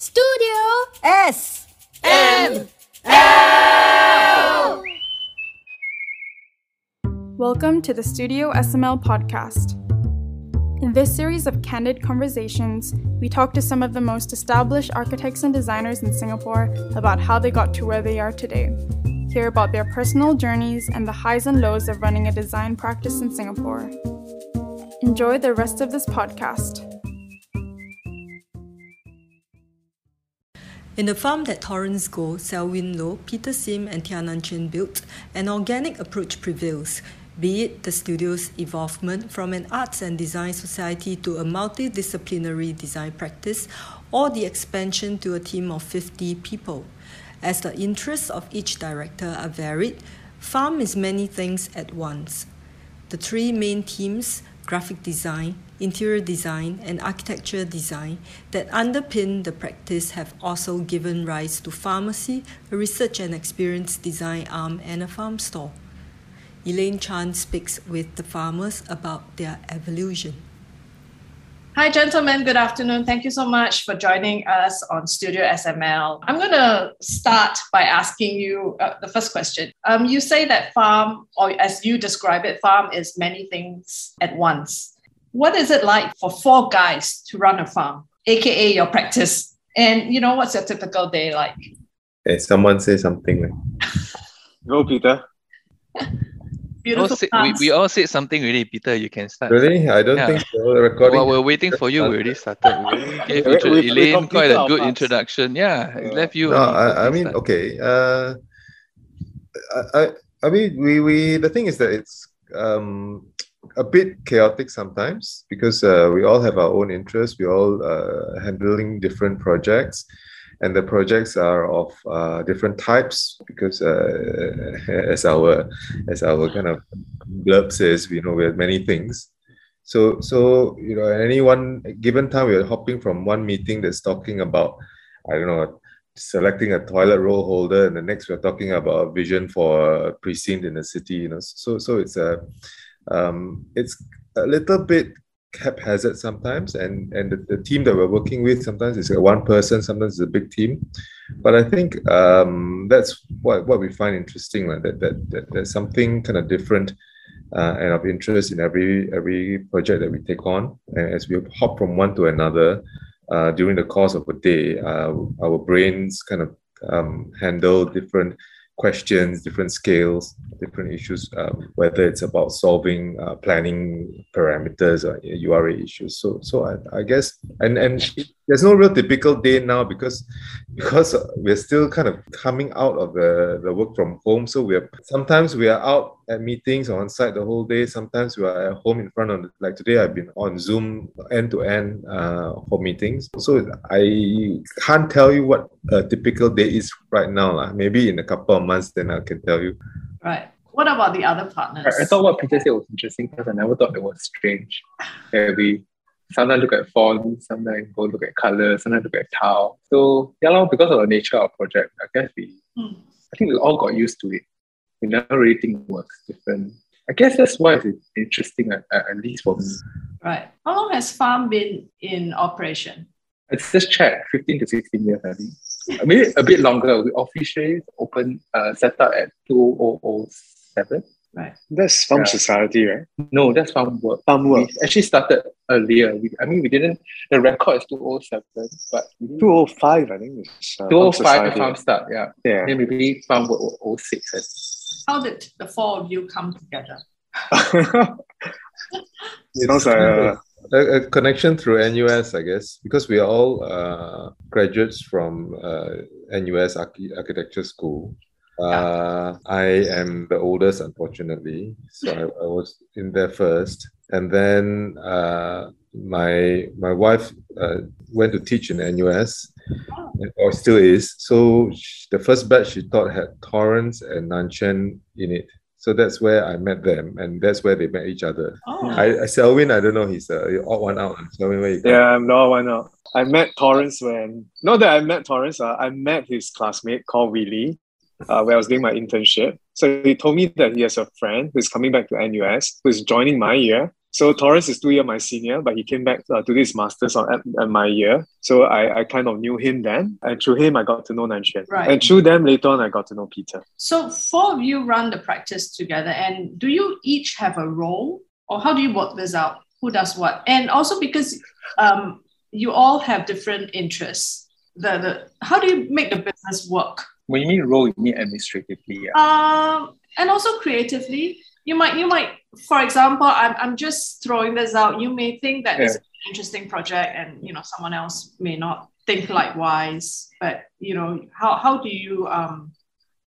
Studio S M Welcome to the Studio SML podcast. In this series of candid conversations, we talk to some of the most established architects and designers in Singapore about how they got to where they are today. Hear about their personal journeys and the highs and lows of running a design practice in Singapore. Enjoy the rest of this podcast. In the farm that Torrance Goh, Selwyn Low, Peter Sim, and Tiah Nan Chyuan built, an organic approach prevails, be it the studio's evolvement from an arts and design society to a multidisciplinary design practice, or the expansion to a team of 50 people. As the interests of each director are varied, Farm is many things at once. The three main teams graphic design, interior design, and architecture design that underpin the practice have also given rise to Farmacy, a research and experience design arm, and a farm store. Elaine Chan speaks with the farmers about their evolution. Hi, gentlemen. Good afternoon. Thank you so much for joining us on Studio SML. I'm going to start by asking you uh, the first question. Um, you say that farm, or as you describe it, farm is many things at once. What is it like for four guys to run a farm, aka your practice? And you know, what's your typical day like? Hey, someone say something. Go, Peter. Beautiful All say, we, we all said something really, Peter. You can start. Really? I don't Yeah. think so. The recording. While we're waiting for you, we already started. We gave We- intro- we- we Elaine completed quite a good parts. introduction. Yeah, Yeah. left you. no, I, I mean, start. okay. Uh, I, I, I mean, we, we, the thing is that it's um, a bit chaotic sometimes because uh, we all have our own interests. We all uh, handling different projects, and the projects are of uh, different types because uh, as our as our kind of blurb says, we know we have many things. So so you know, at any one given time, we are hopping from one meeting that's talking about I don't know selecting a toilet roll holder, and the next we're talking about a vision for a precinct in the city. You know, so so it's a um, it's a little bit haphazard sometimes, and and the, the team that we're working with sometimes is a one person, sometimes it's a big team. But I think um, that's what what we find interesting, like, that, that that there's something kind of different. Uh, and of interest in every every project that we take on, and as we hop from one to another, uh, during the course of a day, uh, our brains kind of um, handle different questions, different scales, different issues, um, whether it's about solving uh, planning parameters or URA issues. So, so I, I guess, and and there's no real typical day now because because we're still kind of coming out of the, the work from home. So we're sometimes we are out at meetings or on site the whole day. Sometimes we are at home in front of like today. I've been on Zoom end to end uh, for meetings. So I can't tell you what a typical day is right now. lah. Maybe in a couple of months, then I can tell you. Right. What about the other partners? I, I thought what Peter said was interesting because I never thought it was strange. Yeah, we sometimes look at font, sometimes go look at color, sometimes look at tile. So yeah, lor, because of the nature of project, I guess we Hmm. I think we all got used to it. We never really think it was different. I guess that's why it's interesting at, at, least for me. Right. How long has farm been in operation? It's just check, 15 to 16 years, I think. Maybe a bit longer. We officially opened, uh, set up at 2007. Right. That's Farm Yeah. Society, right? No, that's farm work. Farm work. We actually started earlier. We, I mean, we didn't, the record is 207, but we didn't- 205, I think. Is, uh, Farm 205 Society. farm start, yeah. Yeah. Then maybe farm work 06. How did the four of you come together? Sounds like a, a, a connection through NUS, I guess, because we are all uh, graduates from uh, NUS Archi- Architecture School. Uh, I am the oldest, unfortunately, so I, I was in there first, and then uh, my my wife uh, went to teach in NUS, or still is. So sh- the first batch she taught had Torrance and Nan Chyuan in it. So that's where I met them, and that's where they met each other. Oh, I, I Selwyn, I don't know, he's a odd one out. Selwyn, where you come? yeah, I'm no one out. I met Torrance when, not that I met Torrance, uh, I met his classmate called Willie, uh, where I was doing my internship. So he told me that he has a friend who's coming back to NUS, who's joining my year. So Torrance is two year my senior, but he came back uh, to this masters on at, at my year. So I, I kind of knew him then, and through him I got to know Nan Chyuan. Right. And through them later on I got to know Peter. So four of you run the practice together, and do you each have a role, or how do you work this out? Who does what? And also because um, you all have different interests. The, the how do you make the business work? When you mean role, you mean administratively. Yeah. Um, and also creatively, you might you might, for example, I'm I'm just throwing this out. You may think that this Yeah. is an interesting project, and you know someone else may not think likewise. But you know how how do you um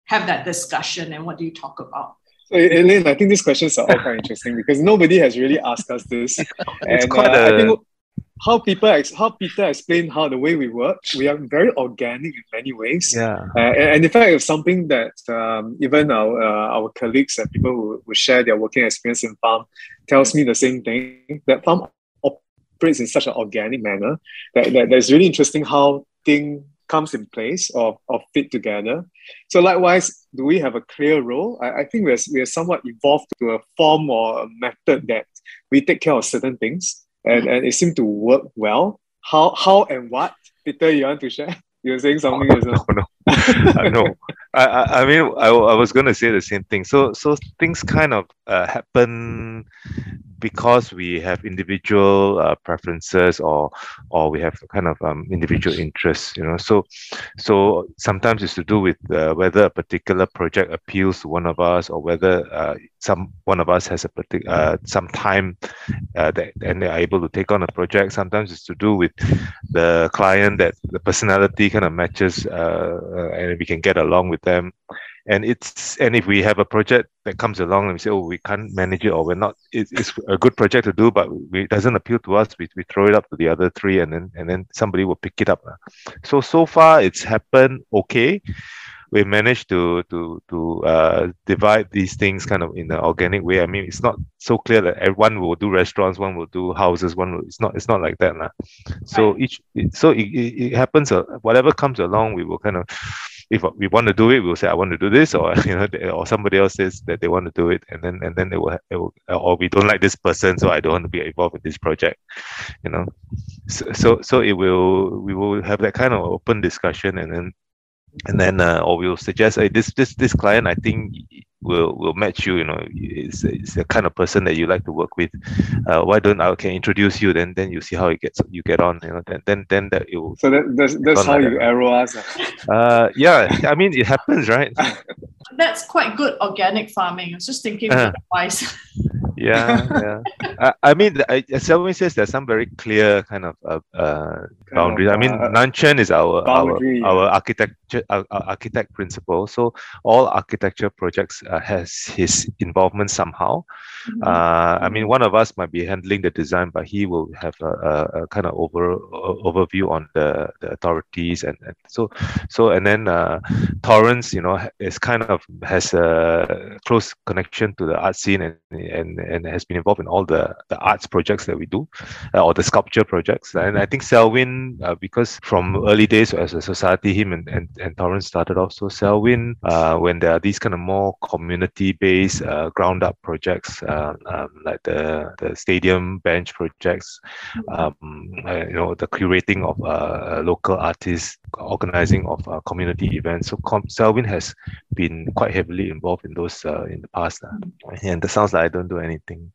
have that discussion, and what do you talk about? So, Elaine, I think these questions are all quite interesting because nobody has really asked us this. It's and quite uh, I a- think how people how Peter explained how the way we work, we are very organic in many ways. Yeah. Uh, and, and in fact, it's something that um, even our uh, our colleagues and people who, who share their working experience in farm tells me the same thing that farm operates in such an organic manner that, that that's really interesting how thing comes in place or, or fit together. So likewise, do we have a clear role? I, I think we're, we're somewhat evolved to a form or a method that we take care of certain things and, and it seemed to work well. How how and what? Peter, you want to share? You're saying something oh, well. no, no. I know. I, I, I mean, I, I was going to say the same thing. So, so things kind of uh, happen because we have individual uh, preferences or or we have kind of um, individual interests. You know, so so sometimes it's to do with uh, whether a particular project appeals to one of us or whether uh, some one of us has a particular uh, some time uh, that and they are able to take on a project. Sometimes it's to do with the client that the personality kind of matches uh, and we can get along with them and it's and if we have a project that comes along and we say oh we can't manage it or we're not it, it's a good project to do but we, it doesn't appeal to us we, we throw it up to the other three and then and then somebody will pick it up so so far it's happened okay we managed to to to uh, divide these things kind of in an organic way. I mean, it's not so clear that everyone will do restaurants, one will do houses, one will. It's not. It's not like that, lah. So each. So it, it, it happens. Uh, whatever comes along, we will kind of. If we want to do it, we'll say I want to do this, or you know, or somebody else says that they want to do it, and then and then they will, they will or we don't like this person, so I don't want to be involved in this project, you know. So so, so it will we will have that kind of open discussion, and then and then uh, or we'll suggest hey, this this this client I think will will match you you know it's, it's the kind of person that you like to work with uh, why don't I can introduce you then then you see how it gets you get on you know then then then that it will So that, that's, that's how like you that. arrow us. ah. uh yeah I mean it happens right That's quite good organic farming. I was just thinking Uh. otherwise. yeah yeah. I, I mean I, as Selwyn says there's some very clear kind of uh, uh boundaries. I mean uh, Nan Chyuan is our boundary, our, our architecture our, our architect principle. So all architecture projects uh, has his involvement somehow. Uh, I mean, one of us might be handling the design, but he will have a, a, a kind of over overview on the, the authorities and, and so so and then uh, Torrance, you know, is kind of has a close connection to the art scene and and, and has been involved in all the, the arts projects that we do, uh, or the sculpture projects. And I think Selwyn, uh, because from early days as a society, him and, and, and Torrance started off. So Selwyn, uh, when there are these kind of more community-based uh, ground-up projects, uh, um, like the, the stadium bench projects, um, uh, you know, the curating of local artists, organizing of community events. So Com- Selwyn has been quite heavily involved in those in the past. And it sounds like I don't do anything thing.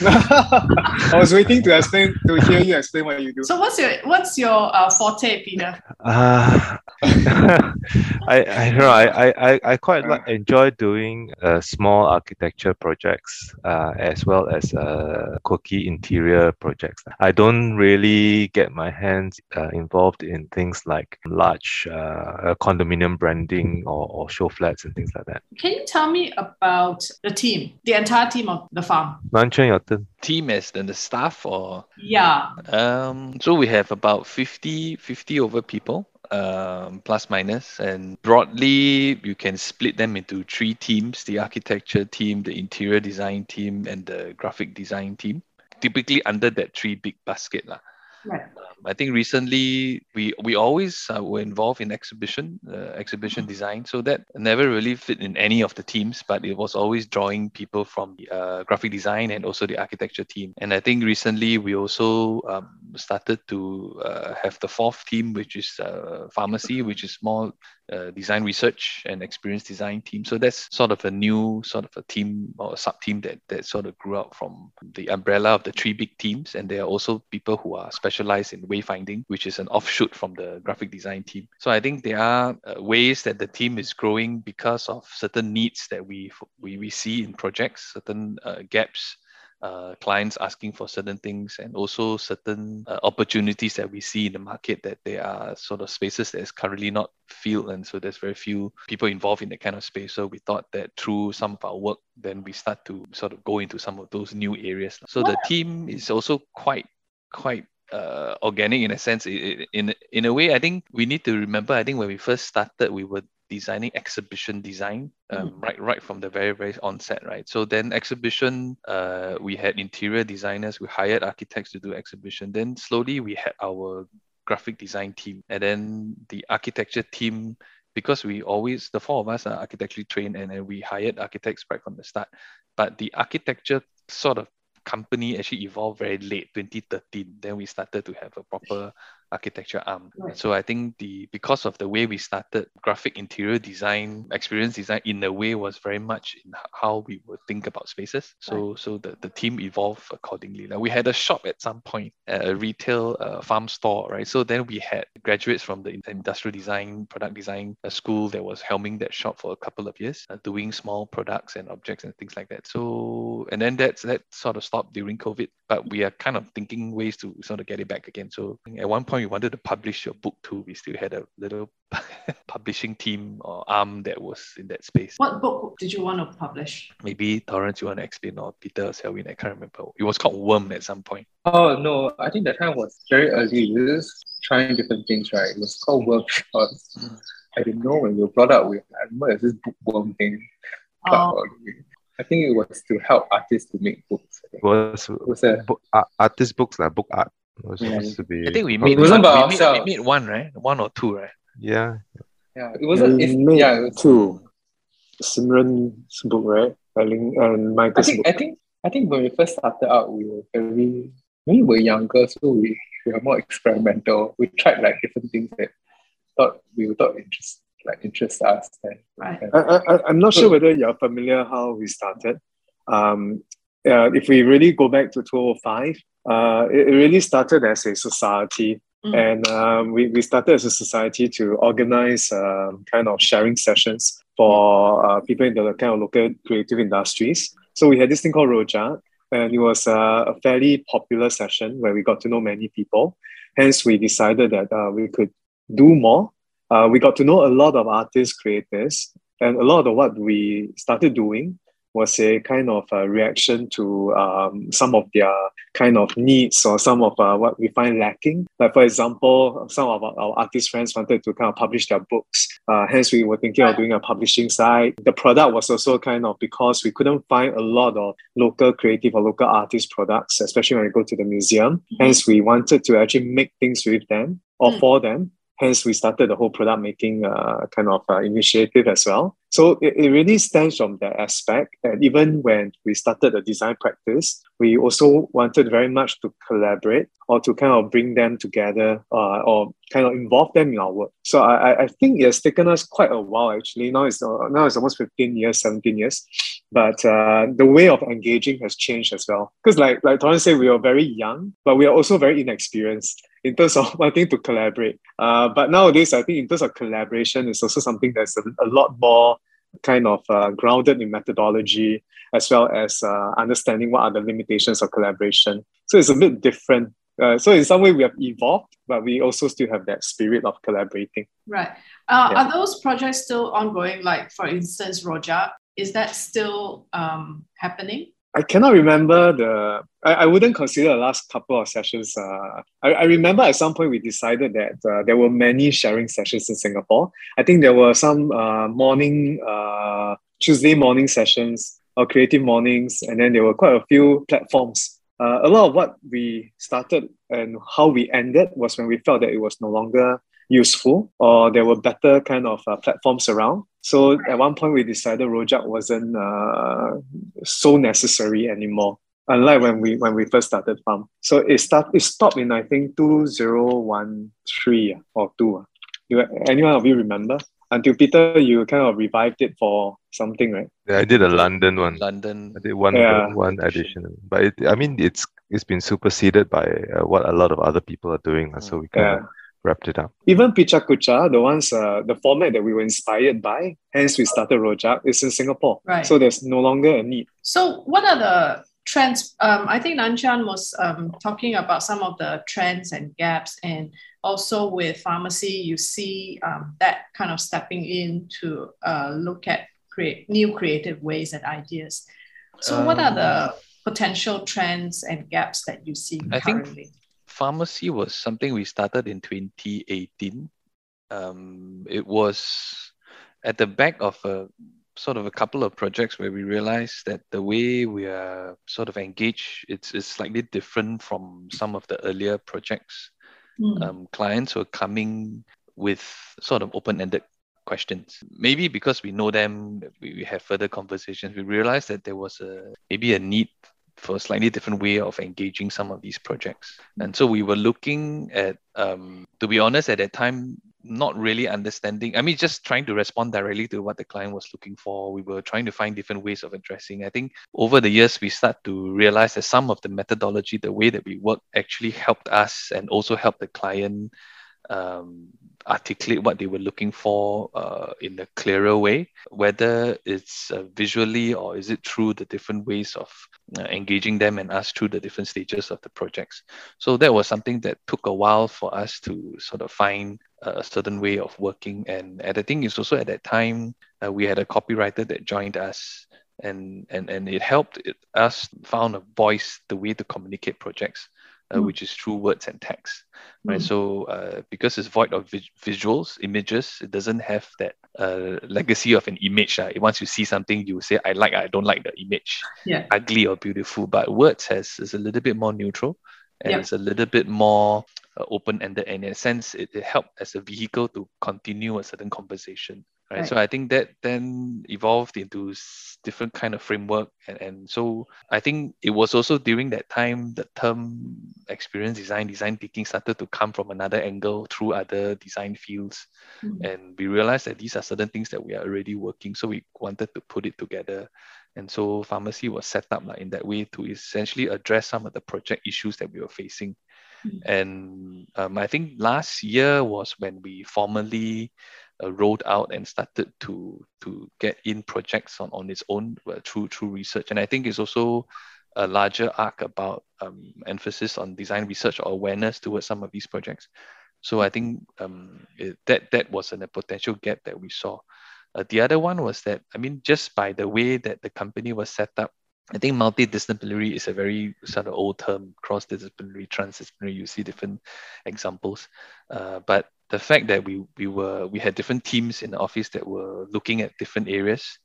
I was waiting to explain to hear you explain what you do. So what's your what's your uh, forte, Peter? Uh, I, I don't know. I, I, I- I quite like, enjoy doing uh, small architecture projects uh, as well as uh, quirky interior projects. I don't really get my hands uh, involved in things like large uh, condominium branding or, or show flats and things like that. Can you tell me about the team, the entire team of the farm? Nan Chyuan, your turn. Team as then the staff or Yeah. um so we have about 50 50 over people um plus minus and broadly you can split them into three teams the architecture team the interior design team and the graphic design team typically under that three big basket lah. Right. Um, I think recently we we always uh, were involved in exhibition uh, exhibition Mm-hmm. design, so that never really fit in any of the teams, but it was always drawing people from the uh, graphic design and also the architecture team. And I think recently we also um, started to uh, have the fourth team, which is uh, Farmacy, which is more uh, design research and experience design team. So that's sort of a new sort of a team or a sub team that, that sort of grew out from the umbrella of the three big teams. And there are also people who are specialized in wayfinding, which is an offshoot from the graphic design team. So I think there are uh, ways that the team is growing because of certain needs that we we, we see in projects, certain uh, gaps uh, clients asking for certain things and also certain uh, opportunities that we see in the market that there are sort of spaces that is currently not filled and so there's very few people involved in that kind of space. So we thought that through some of our work then we start to sort of go into some of those new areas. So the team is also quite quite uh, organic in a sense. In, in in a way i think we need to remember i think when we first started we were designing exhibition design um, Mm. right right from the very very onset right? So then exhibition uh, we had interior designers we hired architects to do exhibition. Then slowly we had our graphic design team. And then the architecture team because we always the four of us are architecturally trained and then we hired architects right from the start. But the architecture sort of company actually evolved very late 2013 then we started to have a proper architecture arm Right. so i think the because of the way we started graphic interior design experience design in a way was very much in how we would think about spaces. So so the, the team evolved accordingly. Now we had a shop at some point a retail uh, farm store right? So then we had graduates from the industrial design product design school that was helming that shop for a couple of years uh, doing small products and objects and things like that. So and then that's that sort of stopped during covid but we are kind of thinking ways to sort of get it back again. So at one point we wanted to publish your book too we still had a little publishing team or arm that was in that space What book did you want to publish? maybe Torrance you want to explain or Peter Selwyn I can't remember it was called Worm at some point Oh no, I think that time was very early. We were just trying different things, right? It was called workshops. Mm. I didn't know when we were brought up with I remember there's this bookworm thing. Oh, um, I think it was to help artists to make books. I think. was It was a book, art, artist books like book art was Yeah. supposed to be I think we made, wasn't one, by we, made, we ourselves. made one right one or two right yeah yeah, it wasn't We it's, made yeah, it was, two. Simran's book, right? I think, and I think book. I think I think when we first started out we were very we were younger, so we, we were more experimental. We tried like different things that thought we thought interest like interest us and right. I, I, I'm not sure whether you're familiar how we started. Um, uh, if we really go back to 2005, uh, it, it really started as a society. Mm. And um, we, we started as a society to organize um, kind of sharing sessions for uh, people in the kind of local creative industries. So we had this thing called Rojak, and it was uh, a fairly popular session where we got to know many people. Hence, we decided that uh, we could do more. Uh, we got to know a lot of artists, creators, and a lot of what we started doing was a kind of a reaction to um, some of their kind of needs or some of uh, what we find lacking. Like, for example, some of our, our artist friends wanted to kind of publish their books. Uh, hence, we were thinking of doing a publishing site. The product was also kind of because we couldn't find a lot of local creative or local artist products, especially when we go to the museum. Hence, we wanted to actually make things with them or Mm. for them. Hence, we started the whole product making uh, kind of uh, initiative as well. So it, it really stems from that aspect. And even when we started the design practice, we also wanted very much to collaborate or to kind of bring them together uh, or kind of involve them in our work. So I, I- think it has taken us quite a while actually. Now it's, uh, now it's almost 15 years, 17 years. But uh, the way of engaging has changed as well. Because like, like Torrance said, we are very young, but we are also very inexperienced in terms of wanting to collaborate. Uh, but nowadays, I think in terms of collaboration, it's also something that's a, a lot more kind of uh, grounded in methodology as well as uh, understanding what are the limitations of collaboration. So it's a bit different. Uh, so in some way, we have evolved, but we also still have that spirit of collaborating. Right. Uh, Yeah. Are those projects still ongoing? Like, for instance, Rojak, is that still um, happening? I cannot remember the. I, I wouldn't consider the last couple of sessions. Uh, I, I remember at some point we decided that uh, there were many sharing sessions in Singapore. I think there were some uh, morning, uh, Tuesday morning sessions or creative mornings, and then there were quite a few platforms uh, a lot of what we started and how we ended was when we felt that it was no longer useful or there were better kind of uh, platforms around. So at one point we decided Rojak wasn't uh, so necessary anymore. Unlike when we when we first started farm, so it start it stopped in I think two zero one three or two. Do anyone of you remember? Until Peter, you kind of revived it for something, right? Yeah, I did a London one. London. I did one Yeah. one edition, but it, I mean it's it's been superseded by uh, what a lot of other people are doing, uh, so we kind Yeah. of wrapped it up. Even Pecha Kucha, the ones, uh, the format that we were inspired by, hence we started Rojak, is in Singapore. Right. So there's no longer a need. So, what are the trends? Um, I think Nan Chyuan was um, talking about some of the trends and gaps, and also with Farmacy, you see um, that kind of stepping in to uh, look at create new creative ways and ideas. So, what are the potential trends and gaps that you see I think- currently? Pharmacy was something we started in 2018. Um, it was at the back of a sort of a couple of projects where we realized that the way we are sort of engaged it's, it's slightly different from some of the earlier projects. Mm. Um, clients were coming with sort of open-ended questions. Maybe because we know them, we, we have further conversations. We realized that there was a maybe a need for a slightly different way of engaging some of these projects. And so we were looking at, um, to be honest, at that time, not really understanding. I mean, just trying to respond directly to what the client was looking for. We were trying to find different ways of addressing. I think over the years, we start to realize that some of the methodology, the way that we work, actually helped us and also helped the client um, articulate what they were looking for uh, in a clearer way, whether it's uh, visually or is it through the different ways of uh, engaging them and us through the different stages of the projects. So that was something that took a while for us to sort of find a certain way of working. And, and I think it's also at that time uh, we had a copywriter that joined us. And, and, and it helped us found a voice, the way to communicate projects, uh, Mm. which is through words and text right Mm. so uh, because it's void of vis- visuals images it doesn't have that uh, legacy of an image uh. once you see something you say i like i don't like the image Yeah. ugly or beautiful but words has is a little bit more neutral and Yep. it's a little bit more uh, open-ended and in a sense it, it helped as a vehicle to continue a certain conversation right, so i think that then evolved into different kind of framework and, and so i think it was also during that time the term experience design design thinking started to come from another angle through other design fields Mm. and we realized that these are certain things that we are already working so we wanted to put it together and so Farmacy was set up like, in that way to essentially address some of the project issues that we were facing Mm. and um, i think last year was when we formally uh, rolled out and started to to get in projects on, on its own uh, through through research. And i think it's also a larger arc about um, emphasis on design research or awareness towards some of these projects. So i think um, it, that that was a potential gap that we saw. Uh, the other one was that i mean just by the way that the company was set up I think multidisciplinary is a very sort of old term, cross-disciplinary, transdisciplinary. You see different examples, uh, but the fact that we we were we had different teams in the office that were looking at different areas,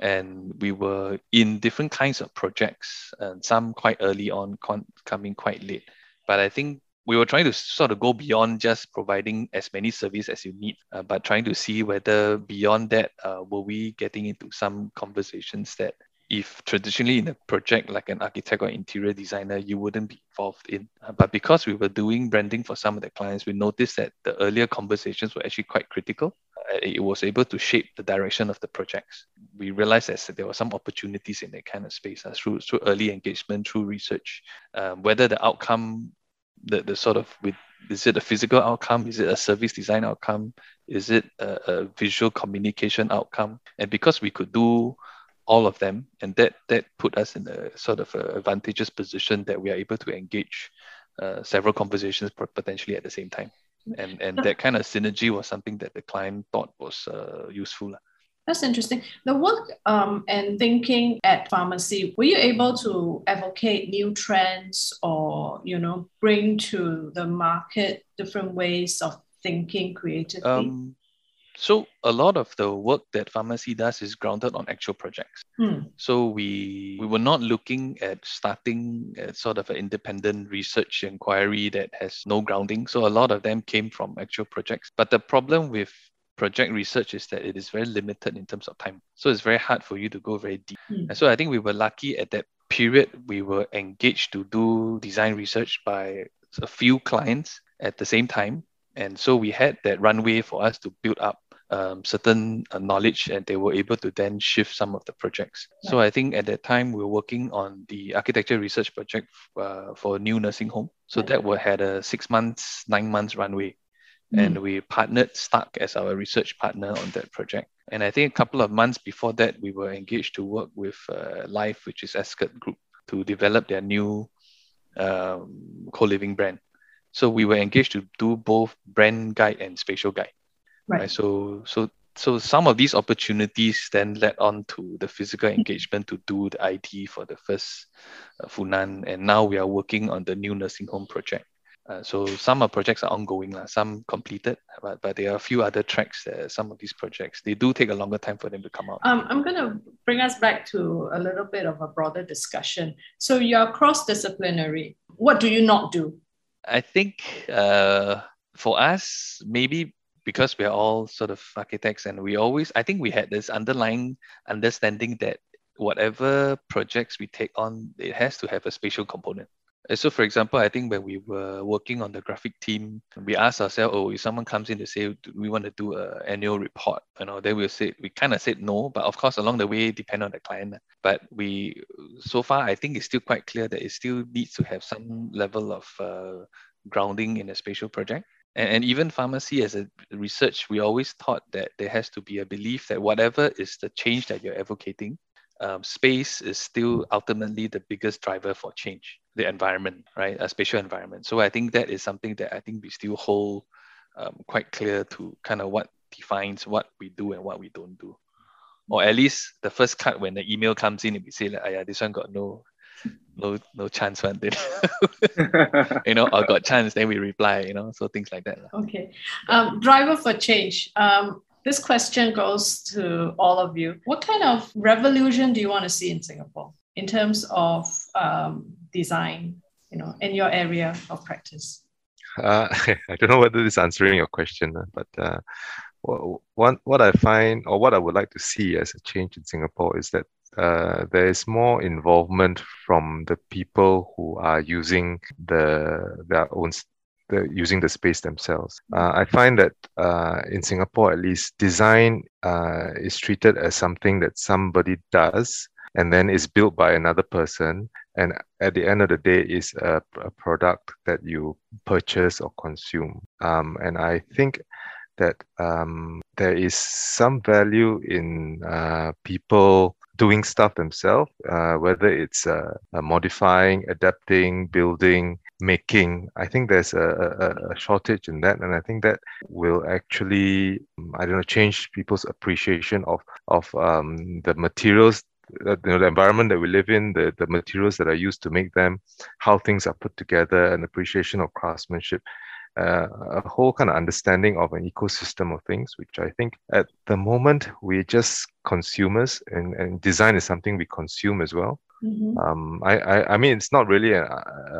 and we were in different kinds of projects, and some quite early on, coming quite late. But I think we were trying to sort of go beyond just providing as many service as you need, uh, but trying to see whether beyond that, uh, were we getting into some conversations that if traditionally in a project like an architect or interior designer, you wouldn't be involved in. Uh, but because we were doing branding for some of the clients, we noticed that the earlier conversations were actually quite critical. Uh, it was able to shape the direction of the projects. We realized that there were some opportunities in that kind of space uh, through, through early engagement, through research, um, whether the outcome, the, the sort of with is it a physical outcome? Is it a service design outcome? Is it a, a visual communication outcome? And because we could do all of them and that that put us in a sort of a advantageous position that we are able to engage uh, several conversations potentially at the same time and and that kind of synergy was something that the client thought was uh, useful That's interesting. The work um, and thinking at Farmacy, were you able to advocate new trends or, you know, bring to the market different ways of thinking creatively? um, So a lot of the work that Farmacy does is grounded on actual projects. Hmm. So we we were not looking at starting a sort of an independent research inquiry that has no grounding. So a lot of them came from actual projects. But the problem with project research is that it is very limited in terms of time. So it's very hard for you to go very deep. Hmm. And so I think we were lucky at that period we were engaged to do design research by a few clients at the same time. And so we had that runway for us to build up um, certain uh, knowledge and they were able to then shift some of the projects. So I think at that time we were working on the architecture research project uh, for a new nursing home. So Right. that had a six months, nine months runway. Mm. And we partnered Stark as our research partner on that project. And I think a couple of months before that, we were engaged to work with uh, lyf, which is Ascott Group, to develop their new um, co-living brand. So we were engaged to do both brand guide and spatial guide. Right. So so so some of these opportunities then led on to the physical engagement to do the IT for the first uh, Funan, and now we are working on the new nursing home project. Uh, so some of projects are ongoing, lah, some completed, but, but there are a few other tracks. Uh, some of these projects they do take a longer time for them to come out. Um, I'm going to bring us back to a little bit of a broader discussion. So you're cross disciplinary. What do you not do? I think uh, for us, maybe because we are all sort of architects and we always, I think we had this underlying understanding that whatever projects we take on, it has to have a spatial component. So, for example, I think when we were working on the graphic team, we asked ourselves, "Oh, if someone comes in to say "Do we want to do a annual report," you know, then we'll say we kind of said no, but of course, along the way, depend on the client. But we, so far, I think it's still quite clear that it still needs to have some level of uh, grounding in a spatial project. And, and even Farmacy as a research, we always thought that there has to be a belief that whatever is the change that you're advocating, um, space is still ultimately the biggest driver for change, the environment, right? A spatial environment. So I think that is something that I think we still hold um, quite clear to kind of what defines what we do and what we don't do. Or at least the first cut when the email comes in and we say like, yeah, this one got no no no chance one then you know, or got chance, then we reply, you know, so things like that. Okay. Um, driver for change. Um, this question goes to all of you. What kind of revolution do you want to see in Singapore in terms of um, design, you know, in your area of practice? Uh, I don't know whether this is answering your question, uh, but uh, wha- one what I find or what I would like to see as a change in Singapore is that uh, there is more involvement from the people who are using the their own the, using the space themselves. Uh, I find that uh, in Singapore, at least, design uh, is treated as something that somebody does and then is built by another person and at the end of the day is a, a product that you purchase or consume um, and i think that um, there is some value in uh, people doing stuff themselves uh, whether it's uh, modifying adapting building making. I think there's a, a, a shortage in that and i think that will actually um, i don't know change people's appreciation of of um, the materials uh, you know, the environment that we live in, the, the materials that are used to make them, how things are put together, an appreciation of craftsmanship, uh, a whole kind of understanding of an ecosystem of things, which I think at the moment we're just consumers, and, and design is something we consume as well. Mhm. Um, I, I, I mean, it's not really uh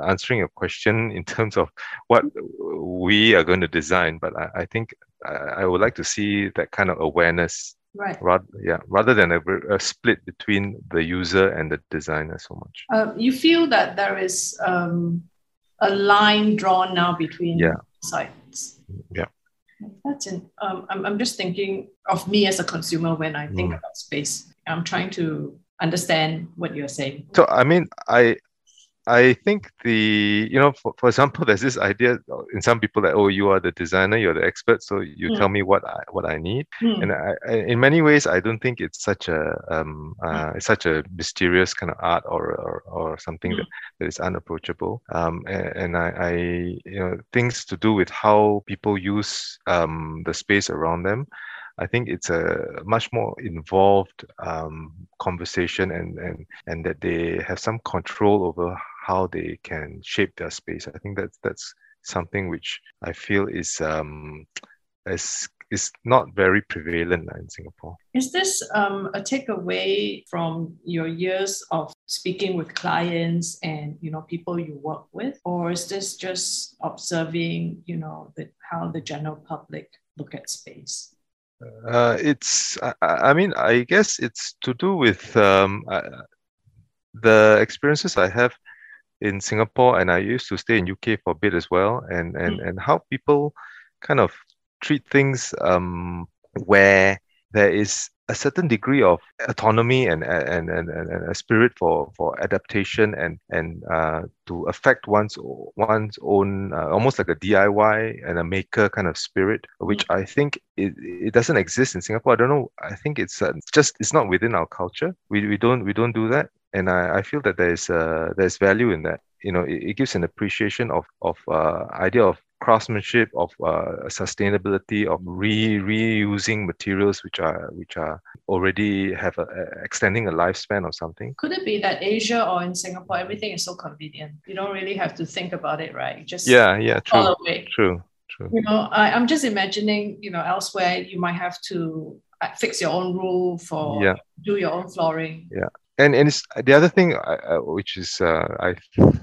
answering your question in terms of what we are going to design, but I, I think I, I would like to see that kind of awareness Right. rather yeah rather than a, a split between the user and the designer so much Uh, you feel that there is um, a line drawn now between Yeah. sides. Yeah. That's in. Um, I'm, I'm just thinking of me as a consumer when I think Mm. about space. I'm trying to understand what you're saying. so i mean i i think the you know for, for example there's this idea in some people that oh you are the designer you're the expert so you Hmm. tell me what i what i need Hmm. and I, I, in many ways i don't think it's such a um uh, it's such a mysterious kind of art or or, or something Mm. that, that is unapproachable um and, and I, I you know things to do with how people use um the space around them I think it's a much more involved um, conversation and, and and that they have some control over how they can shape their space. I think that's that's something which I feel is um, is is not very prevalent in Singapore. Is this um, a takeaway from your years of speaking with clients and you know people you work with, or is this just observing you know the, how the general public look at space? Uh, it's I, I, mean I guess it's to do with um, uh, the experiences I have in Singapore, and I used to stay in UK for a bit as well, and and mm. and how people kind of treat things um, where there is a certain degree of autonomy and and, and, and a spirit for, for adaptation and and uh, to affect one's one's own uh, almost like a DIY and a maker kind of spirit, which mm. I think it, it doesn't exist in Singapore. I don't know. I think it's uh, just it's not within our culture. We, we don't we don't do that and I, I feel that there's uh, there's value in that. You know, it, it gives an appreciation of of uh, idea of craftsmanship, of uh, sustainability, of re reusing materials which are which are already have a, a, extending a lifespan or something. Could it be that Asia or in Singapore everything is so convenient? You don't really have to think about it, right? You just yeah, yeah, true, true, true. You know, I, I'm just imagining. You know, elsewhere you might have to uh, fix your own roof or yeah. do your own flooring. Yeah and and it's, the other thing uh, which is uh, I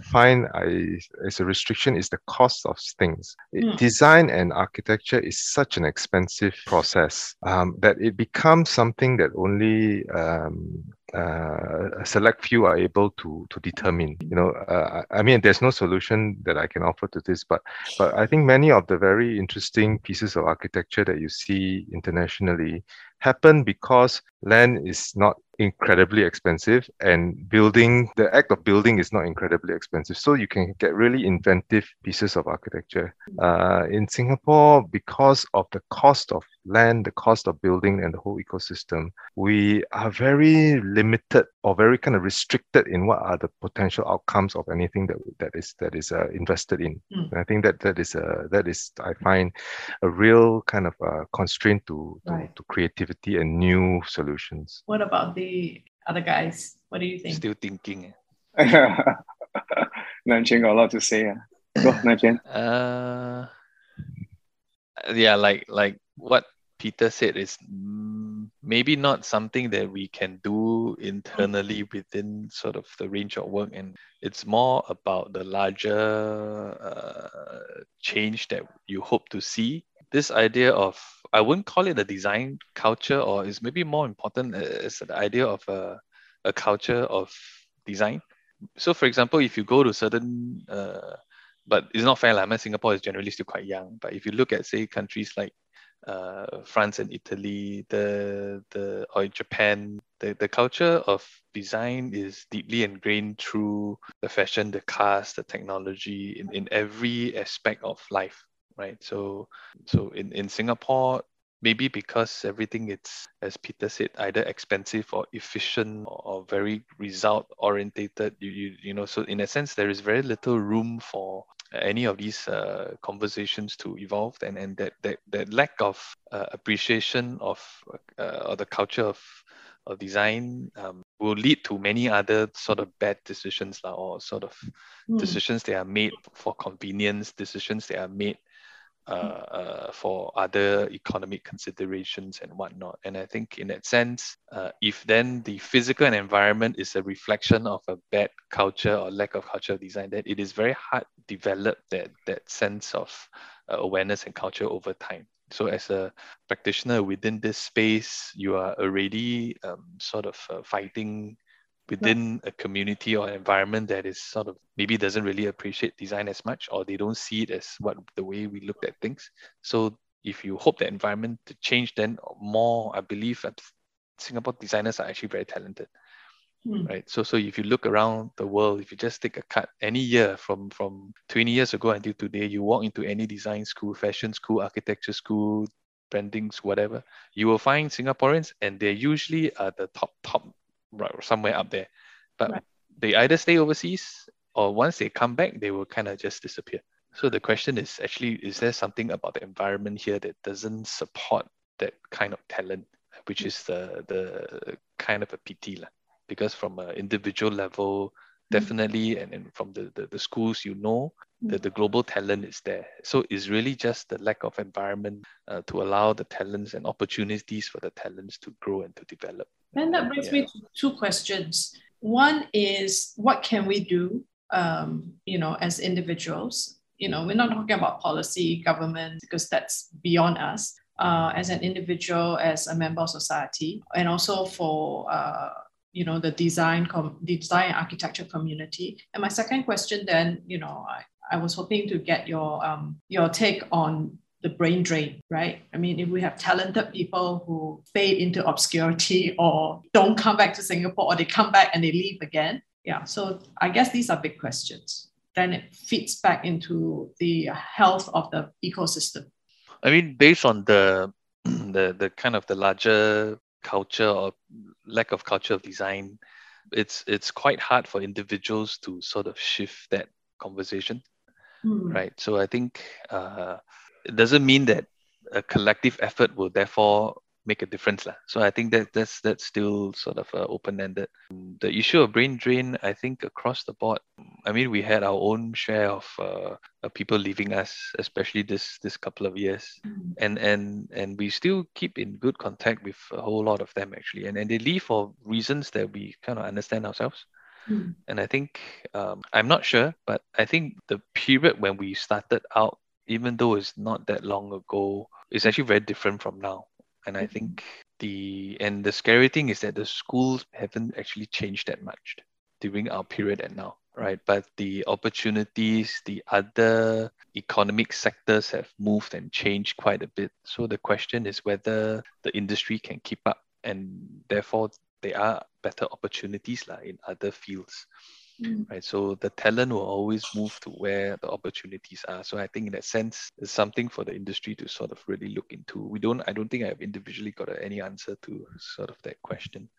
find I as a restriction is the cost of things. Mm. Design and architecture is such an expensive process um, that it becomes something that only um, uh, a select few are able to to determine. You know, uh, I mean, there's no solution that I can offer to this, but but I think many of the very interesting pieces of architecture that you see internationally happen because land is not incredibly expensive and building the act of building is not incredibly expensive. So you can get really inventive pieces of architecture. Uh, in singapore because of the cost of land the cost of building and the whole ecosystem we are very limited or very kind of restricted in what are the potential outcomes of anything that that is that is uh, invested in mm. and i think that that is a uh, that is i find a real kind of uh, constraint to to, right. to creativity and new solutions what about the other guys? What do you think? Still thinking. Nan Chyuan got a lot to say. Uh. Go, Nan Chyuan. Uh, yeah, like like what Peter said is maybe not something that we can do internally within sort of the range of work, and it's more about the larger uh, change that you hope to see. This idea of I wouldn't call it a design culture, or is maybe more important as the idea of a, a culture of design. So, for example, if you go to certain, uh, but it's not fair, like I Singapore is generally still quite young. But if you look at say countries like uh, France and Italy, the the or Japan, the, the culture of design is deeply ingrained through the fashion, the cars, the technology in, in every aspect of life right? So so in, in Singapore, maybe because everything it's as Peter said, either expensive or efficient or, or very result orientated. You, you you know, so in a sense there is very little room for any of these uh, conversations to evolve and, and that, that, that lack of uh, appreciation of uh, or the culture of, of design um, will lead to many other sort of bad decisions or sort of mm. decisions that are made for convenience decisions that are made uh, uh, for other economic considerations and whatnot. And I think in that sense, uh, if then the physical environment is a reflection of a bad culture or lack of cultural design, then it is very hard to develop that, that sense of uh, awareness and culture over time. So as a practitioner within this space, you are already um, sort of uh, fighting within a community or environment that is sort of maybe doesn't really appreciate design as much or they don't see it as what the way we looked at things. So if you hope the environment to change then more i believe that singapore designers are actually very talented mm. right? So so if you look around the world if you just take a cut any year from from 20 years ago until today you walk into any design school fashion school architecture school brandings whatever you will find singaporeans and they usually are the top top right, somewhere up there. But right. they either stay overseas or once they come back, they will kind of just disappear. So the question is actually, is there something about the environment here that doesn't support that kind of talent, which is the the kind of a pity, lah? Because from an individual level, definitely, and, and from the, the, the schools you know, the, the global talent is there. So it's really just the lack of environment uh, to allow the talents and opportunities for the talents to grow and to develop. And that brings yeah. me to two questions. One is what can we do, um, you know, as individuals? You know, we're not talking about policy, government, because that's beyond us. Uh, as an individual, as a member of society, and also for uh, you know the design com- the design architecture community. And my second question, then, you know, I, I was hoping to get your um, your take on the brain drain, right? I mean, if we have talented people who fade into obscurity or don't come back to Singapore or they come back and they leave again. Yeah, so I guess these are big questions. Then it fits back into the health of the ecosystem. I mean, based on the the the kind of the larger culture or lack of culture of design, it's it's quite hard for individuals to sort of shift that conversation mm. right? So I think uh, it doesn't mean that a collective effort will therefore make a difference. Lah. So I think that that's that's still sort of uh, open-ended. The issue of brain drain, I think across the board. I mean, we had our own share of uh, people leaving us, especially this this couple of years, mm. and and and we still keep in good contact with a whole lot of them actually, and and they leave for reasons that we kind of understand ourselves. Mm. And I think, um, I'm not sure, but I think the period when we started out, even though it's not that long ago, is actually very different from now. And I mm-hmm. think the, and the scary thing is that the schools haven't actually changed that much during our period and now, right? But the opportunities, the other economic sectors have moved and changed quite a bit. So the question is whether the industry can keep up and therefore there are better opportunities like in other fields. Mm. Right. So the talent will always move to where the opportunities are. So I think in that sense, it's something for the industry to sort of really look into. We don't I don't think I've individually got any answer to sort of that question.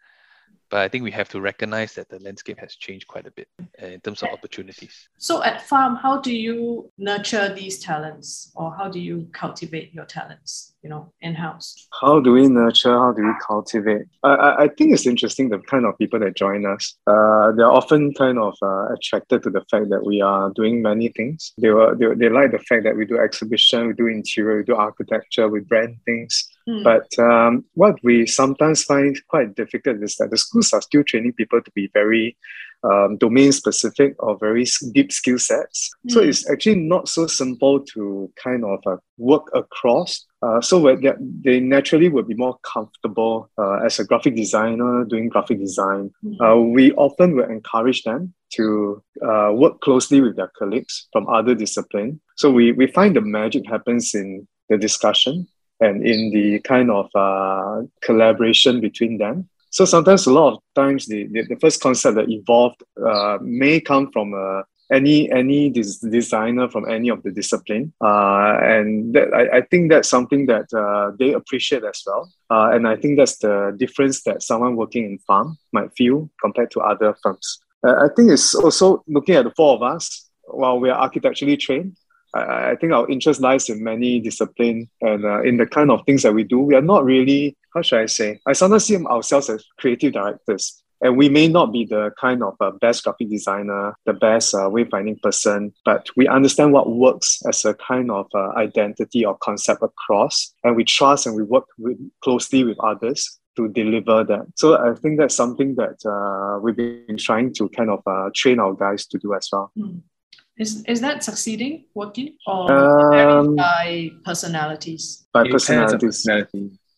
But I think we have to recognize that the landscape has changed quite a bit uh, in terms of opportunities. So at Farm, how do you nurture these talents or how do you cultivate your talents, you know, in-house? How do we nurture? How do we cultivate? I, I think it's interesting the kind of people that join us. Uh, they're often kind of uh, attracted to the fact that we are doing many things. They, were, they, they like the fact that we do exhibition, we do interior, we do architecture, we brand things. Mm. But um, what we sometimes find quite difficult is that the schools are still training people to be very um, domain specific or very deep skill sets. Mm. So it's actually not so simple to kind of uh, work across. Uh, so they, naturally would be more comfortable uh, as a graphic designer doing graphic design. Mm. we often will encourage them to uh, work closely with their colleagues from other discipline. So we, we find the magic happens in the discussion and in the kind of uh, collaboration between them. So sometimes, a lot of times, the, the, the first concept that evolved uh, may come from uh, any any des- designer from any of the discipline, uh, and that, I, I think that's something that uh, they appreciate as well. Uh, and I think that's the difference that someone working in farm might feel compared to other firms. I think it's also looking at the four of us. While we are architecturally trained, I, I think our interest lies in many discipline and uh, in the kind of things that we do. We are not really, how should I say? I sometimes see ourselves as creative directors. And we may not be the kind of uh, best graphic designer, the best uh, wayfinding person, but we understand what works as a kind of uh, identity or concept across, and we trust and we work with, closely with others to deliver that. So I think that's something that uh, we've been trying to kind of uh, train our guys to do as well. Mm. Is is that succeeding, working, or um, by personalities? By personalities.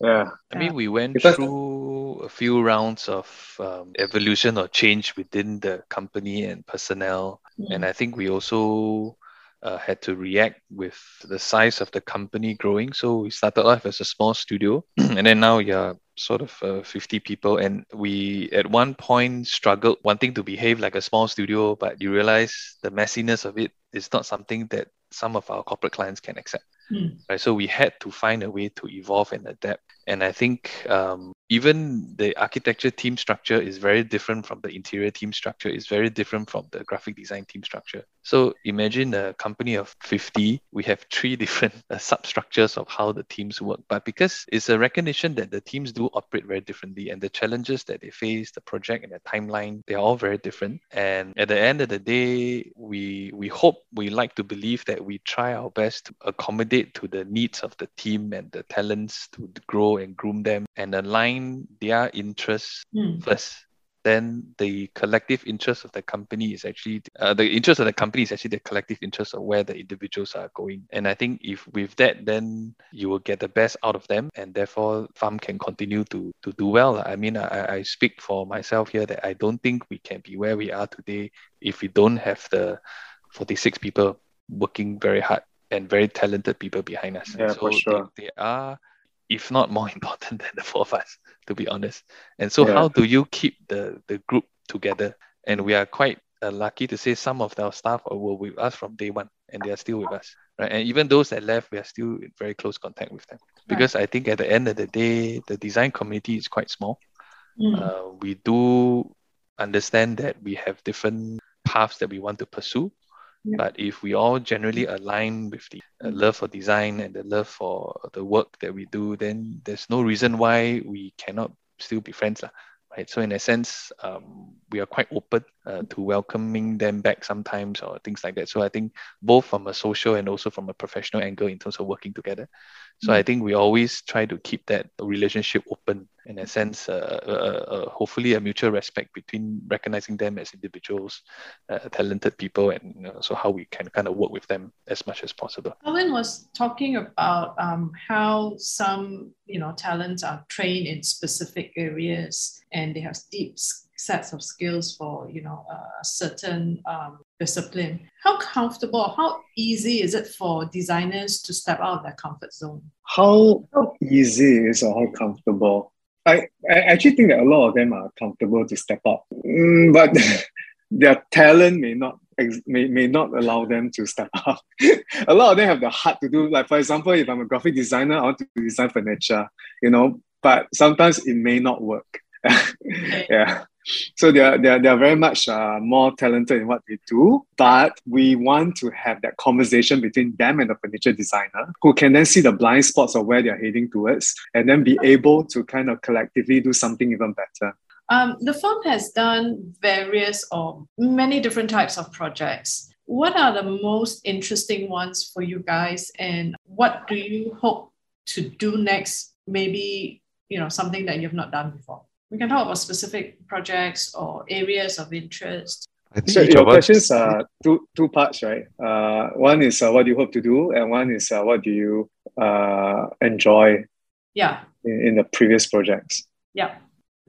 Yeah. I mean, we went because through a few rounds of um, evolution or change within the company and personnel, mm. and I think we also uh, had to react with the size of the company growing. So we started off as a small studio, and then now you're sort of uh, 50 people. And we at one point struggled wanting to behave like a small studio, but you realize the messiness of it is not something that some of our corporate clients can accept. Mm. Right, so we had to find a way to evolve and adapt. And I think um, even the architecture team structure is very different from the interior team structure is very different from the graphic design team structure. So imagine a company of 50 we have three different uh, substructures of how the teams work. But because it's a recognition that the teams do operate very differently and the challenges that they face the project and the timeline they're all very different. And at the end of the day we we hope we like to believe that we try our best to accommodate to the needs of the team and the talents to grow and groom them and align align their interests mm. first then the collective interest of the company is actually uh, the interest of the company is actually the collective interest of where the individuals are going and i think if with that then you will get the best out of them and therefore farm can continue to to do well i mean i, I speak for myself here that i don't think we can be where we are today if we don't have the 46 people working very hard and very talented people behind us yeah, so for sure. they, they are if not more important than the four of us, to be honest. And so, yeah. how do you keep the the group together? And we are quite uh, lucky to say some of our staff were with us from day one, and they are still with us, right? And even those that left, we are still in very close contact with them because right. I think at the end of the day, the design community is quite small. Mm. Uh, we do understand that we have different paths that we want to pursue but if we all generally align with the uh, love for design and the love for the work that we do, then there's no reason why we cannot still be friends. Lah right? So in a sense, um, we are quite open uh, to welcoming them back sometimes or things like that. So I think both from a social and also from a professional angle in terms of working together. So. I think we always try to keep that relationship open in a sense, uh, uh, uh, hopefully a mutual respect between recognizing them as individuals, uh, talented people, and so how we can kind of work with them as much as possible. Alan was talking about um, how some you know talents are trained in specific areas and they have deep sets of skills for you know a certain um, discipline how comfortable how easy is it for designers to step out of their comfort zone how easy is or how comfortable I, I actually think that a lot of them are comfortable to step up mm, but their talent may not may, may not allow them to step up. a lot of them have the heart to do, like for example, if I'm a graphic designer, I want to design furniture, you know, but sometimes it may not work. yeah. So they're, they're, they're very much uh, more talented in what they do, but we want to have that conversation between them and the furniture designer who can then see the blind spots of where they're heading towards and then be able to kind of collectively do something even better. Um, the firm has done various or many different types of projects. What are the most interesting ones for you guys, and what do you hope to do next? Maybe you know something that you've not done before. We can talk about specific projects or areas of interest. I think so your questions are two two parts, right? Uh, one is uh, what do you hope to do, and one is uh, what do you uh, enjoy. Yeah. In, in the previous projects. Yeah.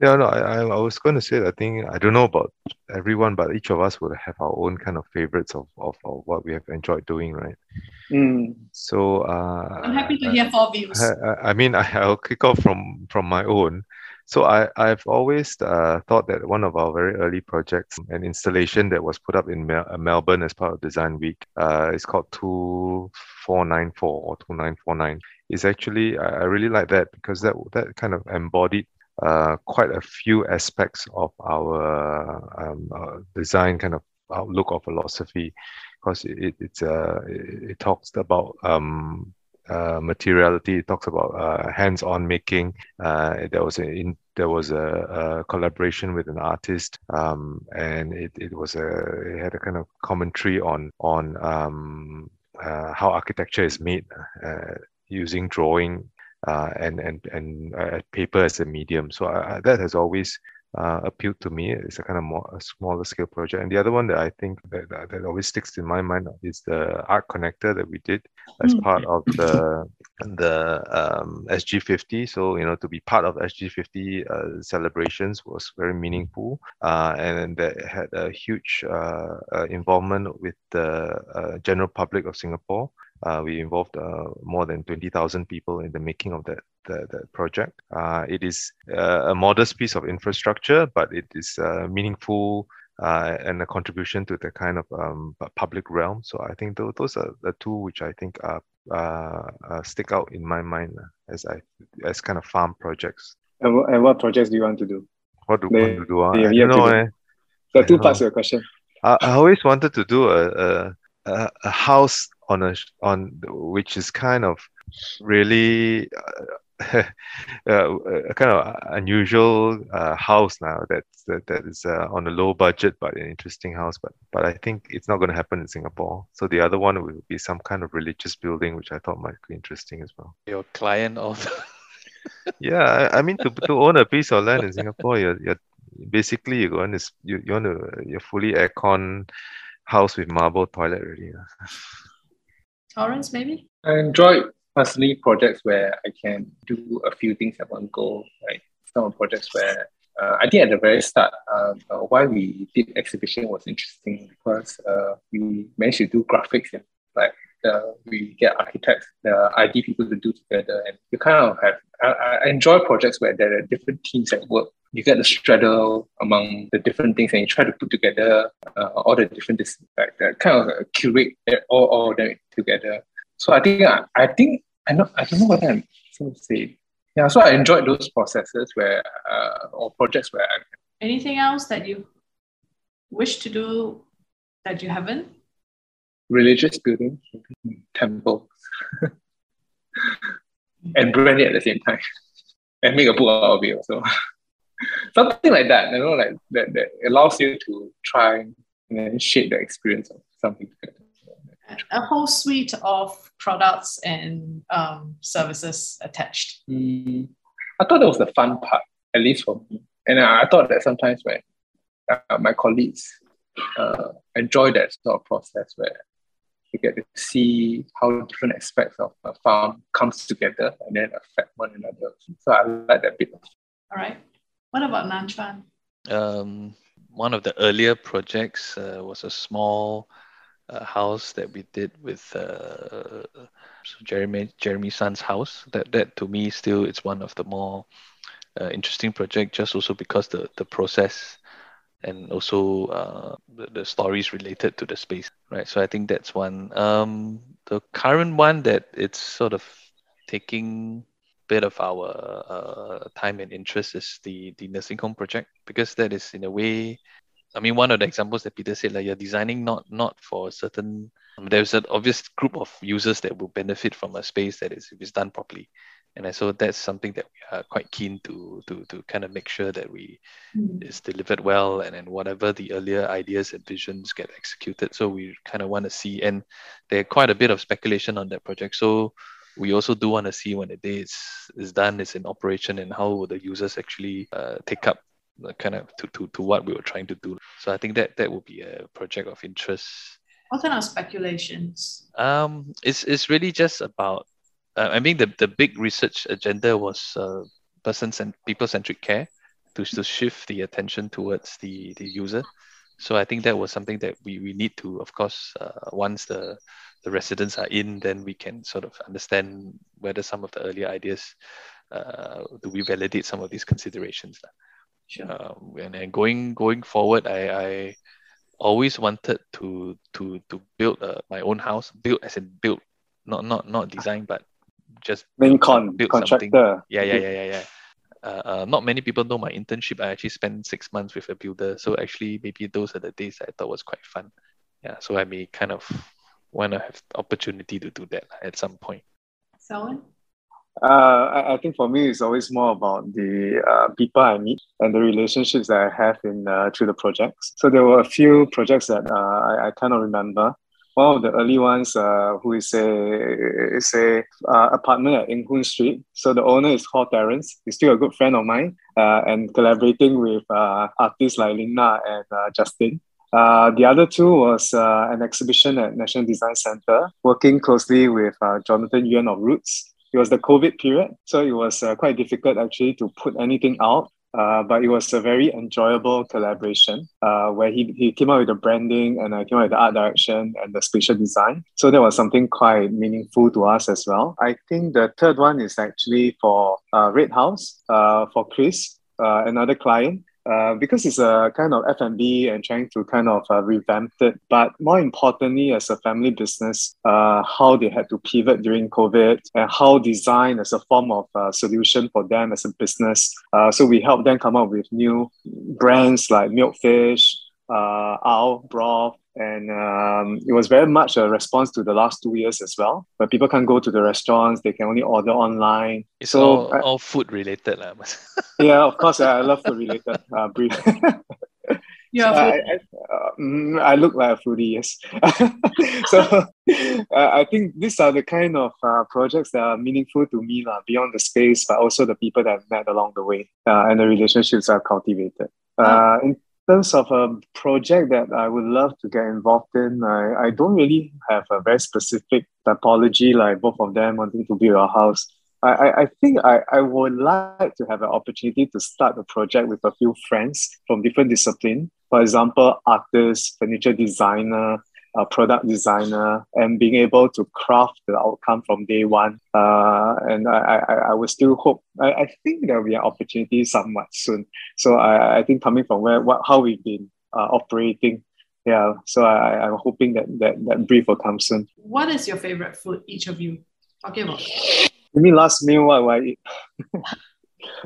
Yeah, no, I, I was going to say, I think, I don't know about everyone, but each of us would have our own kind of favorites of, of, of what we have enjoyed doing, right? Mm. So, uh, I'm happy to hear four views. I, I mean, I, I'll kick off from, from my own. So I, I've always uh, thought that one of our very early projects, an installation that was put up in Mel- uh, Melbourne as part of Design Week, uh, is called 2494 or 2949. Is actually, I, I really like that because that, that kind of embodied uh, quite a few aspects of our um, design kind of outlook or philosophy because it, it's uh, it, it talks about um, uh, materiality. It talks about uh, hands-on making. Uh, there was a in, there was a, a, collaboration with an artist, um, and it, it was a it had a kind of commentary on on um, uh, how architecture is made uh, using drawing uh, and and and uh, paper as a medium. So uh, that has always uh, appealed to me. It's a kind of more a smaller scale project. And the other one that I think that, that always sticks in my mind is the art connector that we did as mm. part of the the um, SG50. So you know to be part of SG50 uh, celebrations was very meaningful, uh, and that had a huge uh, uh, involvement with the general public of Singapore. Uh, we involved uh, more than 20,000 people in the making of that, that, that project. Uh, it is uh, a modest piece of infrastructure, but it is uh, meaningful uh, and a contribution to the kind of um, public realm. So I think th- those are the two which I think are, stick out in my mind as I as kind of farm projects. And, what- and what projects do you want to do? What do you want to do? ah? the I don't know. do. eh. There are two parts of your question. I, I always wanted to do a, a a a house on a on which is kind of really uh, uh, a kind of unusual uh, house now that's that, that is uh, on a low budget but an interesting house but but I think it's not going to happen in Singapore. So the other one will be some kind of religious building which I thought might be interesting as well. Your client of yeah I, I mean to, to own a piece of land in Singapore you're, you're basically you're going to you, you want to you're fully aircon house with marble toilet already lah. Torrance, maybe? I enjoy personally projects where I can do a few things at one go. Like some projects where uh, I think at the very start, uh, uh, why we did exhibition was interesting because uh, we managed to do graphics and like uh, we get architects, the ID people to do together, and you kind of have. I, I enjoy projects where there are different teams at work. You get the straddle among the different things, and you try to put together uh, all the different like that kind of curate all all of them together. So I think I, I think I know I don't know what I'm supposed to say. Yeah, so I enjoyed those processes where uh, or projects where I, Anything else that you wish to do that you haven't? Religious building, temples, and brand it at the same time, and make a book out of it also. Something like that, you know, like that, that allows you to try and then shape the experience of something. A whole suite of products and um, services attached. Mm, I thought that was the fun part, at least for me. And I, I thought that sometimes when uh, my colleagues uh, enjoy that sort of process where you get to see how different aspects of a farm comes together and then affect one another. So I like that bit. All right. What about Nan Chyuan? Um, one of the earlier projects uh, was a small uh, house that we did with uh, Jeremy Jeremy Sun's house. That that to me still it's one of the more uh, interesting project, just also because the the process and also uh, the, the stories related to the space, right? So I think that's one. Um, the current one that it's sort of taking bit of our uh, time and interest is the the nursing home project because that is in a way I mean one of the examples that Peter said like you're designing not not for a certain um, there's an obvious group of users that will benefit from a space that is if it's done properly and so that's something that we are quite keen to to to kind of make sure that we is delivered well and then whatever the earlier ideas and visions get executed so we kind of want to see and there quite a bit of speculation on that project so we also do want to see when the day is, is done, is in operation, and how will the users actually uh, take up the kind of to, to, to what we were trying to do. So I think that that would be a project of interest. What kind of speculations? Um, it's, it's really just about, uh, I mean, the, the big research agenda was uh, person and people centric care to, to shift the attention towards the, the user. So I think that was something that we, we need to, of course, uh, once the the residents are in, then we can sort of understand whether some of the earlier ideas uh, do we validate some of these considerations. Sure. Um, and then going going forward, I, I always wanted to to to build uh, my own house, build as in build, not not not design, but just Main build con, build something. contractor. Yeah, yeah, yeah, yeah, yeah. Uh, uh, not many people know my internship. I actually spent six months with a builder, so actually maybe those are the days I thought was quite fun. Yeah, so I may kind of want to have the opportunity to do that at some point. Selwyn? Uh, I, I think for me, it's always more about the uh, people I meet and the relationships that I have in uh, through the projects. So there were a few projects that uh, I, I kind of remember. One of the early ones, uh, who is a is a uh, apartment at Eng Street. So the owner is called Terence. He's still a good friend of mine, uh, and collaborating with uh, artists like Lina and uh, Justin. Uh, the other two was an exhibition at National Design Center, working closely with Jonathan Yuen of Roots. It was the COVID period, so it was quite difficult actually to put anything out. Uh, but it was a very enjoyable collaboration uh, where he, he came up with the branding and I came up with the art direction and the spatial design. So that was something quite meaningful to us as well. I think the third one is actually for uh, Red House uh, for Chris, uh, another client uh, because it's a kind of F&B and trying to kind of uh, revamp it. But more importantly, as a family business, uh, how they had to pivot during COVID and how design as a form of uh, solution for them as a business. Uh, so we helped them come up with new brands like Milkfish, uh, Owl Broth, and um, it was very much a response to the last two years as well, where people can't go to the restaurants, they can only order online. It's so all, I- all food related. lah. yeah, of course, I love food related uh, brief. You're a I, I, uh, mm, I look like a foodie, yes. so uh, I think these are the kind of uh, projects that are meaningful to me, lah, beyond the space, but also the people that I've met along the way uh, and the relationships I've cultivated. Uh, in terms of a project that I would love to get involved in, I, I don't really have a very specific typology like both of them wanting to build a house. I, I, I think I, I would like to have an opportunity to start a project with a few friends from different disciplines. For example, artists, furniture designer, uh, product designer, and being able to craft the outcome from day one. Uh, and I, I, I would still hope, I, I think there will be an opportunity somewhat soon. So I, I think coming from where, what, how we've been uh, operating, yeah, so I, I'm hoping that, that that brief will come soon. what is your favorite food, each of you? Talking about You mean last meal, what will I eat?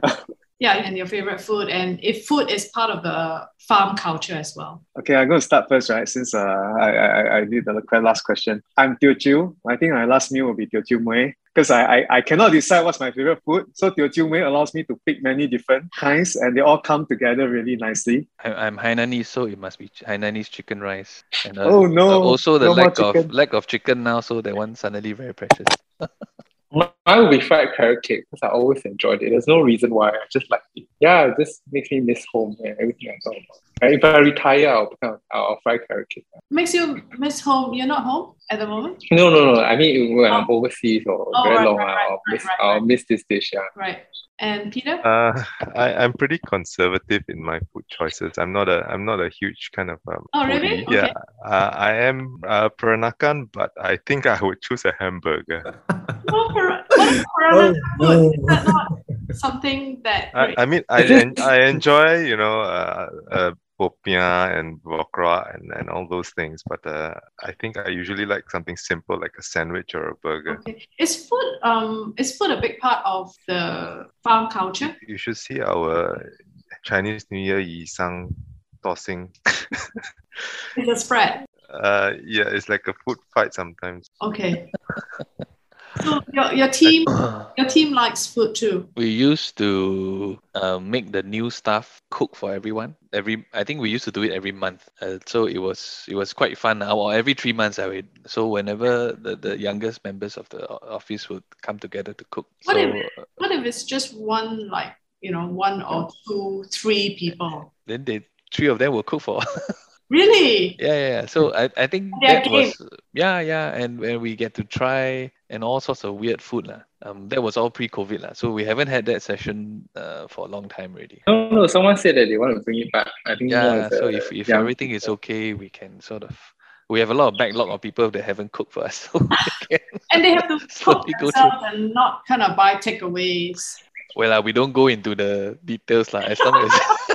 yeah, and your favorite food, and if food is part of the farm culture as well. Okay, I'm going to start first, right? Since uh, I, I, I did the last question. I'm Teochew. I think my last meal will be Teochew Mui because I, I, I cannot decide what's my favorite food. So Teochew Mui allows me to pick many different kinds and they all come together really nicely. I, I'm Hainanese, so it must be Hainanese chicken rice. And, uh, Oh, no. uh, also the No lack of chicken. lack of chicken now, so that one suddenly very precious. Mine will be fried carrot cake because I always enjoyed it. There's no reason why. I just like it. Yeah, it just makes me miss home and everything I talk about. If I retire, I'll, I'll, I'll fry carrot cake. Makes you miss home. You're not home at the moment, No, no, no. I mean, when I'm oh. overseas or Oh, very right, long, right, right, I'll, miss, right, I'll miss this dish. Yeah. right? And Peter, Uh, I, I'm pretty conservative in my food choices. I'm not a I'm not a huge kind of um, Oh, really? foodie. Yeah, uh, I am uh, Peranakan, but I think I would choose a hamburger. oh, para- what is Peranakan food? Is that not something that I, I mean, I en- I enjoy you know uh, popiah and bokra and, and all those things, but uh, I think I usually like something simple like a sandwich or a burger. Okay. Is food um is food a big part of the farm culture? You should see our Chinese New Year Yi Sang tossing. It's a spread. uh, yeah, it's like a food fight sometimes. Okay. So your, your team your team likes food too. we used to uh, make the new staff cook for everyone. Every I think we used to do it every month. Uh, so it was it was quite fun. Uh, or every three months I would. So whenever the, the youngest members of the office would come together to cook. What so if- What if it's just one like you know one or two three people? then they three of them will cook for. Really? yeah, yeah, yeah. So I, I think that was yeah, yeah, and when we get to try and all sorts of weird food lah. Um, that was all pre-COVID lah. So we haven't had that session uh, for a long time already. No, no. Someone said that they want to bring it back. I think Yeah, of the so if, if young everything is okay, we can sort of we have a lot of backlog of people that haven't cooked for us. So can, And they have to cook Slowly go themselves and not kind of buy takeaways. well, uh, we don't go into the details lah. As long as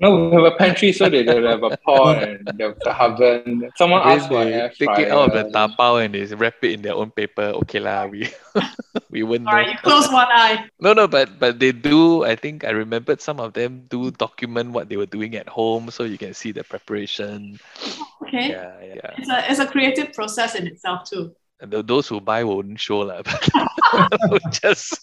No, we have a pantry so they they'll have a pot and the, the oven. Someone then asked for an take it out of the fryer. tapao and they wrap it in their own paper. Okay lah, we we wouldn't All know. right, you close one eye. No, no, but but they do. I think I remembered some of them do document what they were doing at home, so you can see the preparation. Okay. Yeah, yeah. It's a it's a creative process in itself too. And those who buy won't show lah, but we just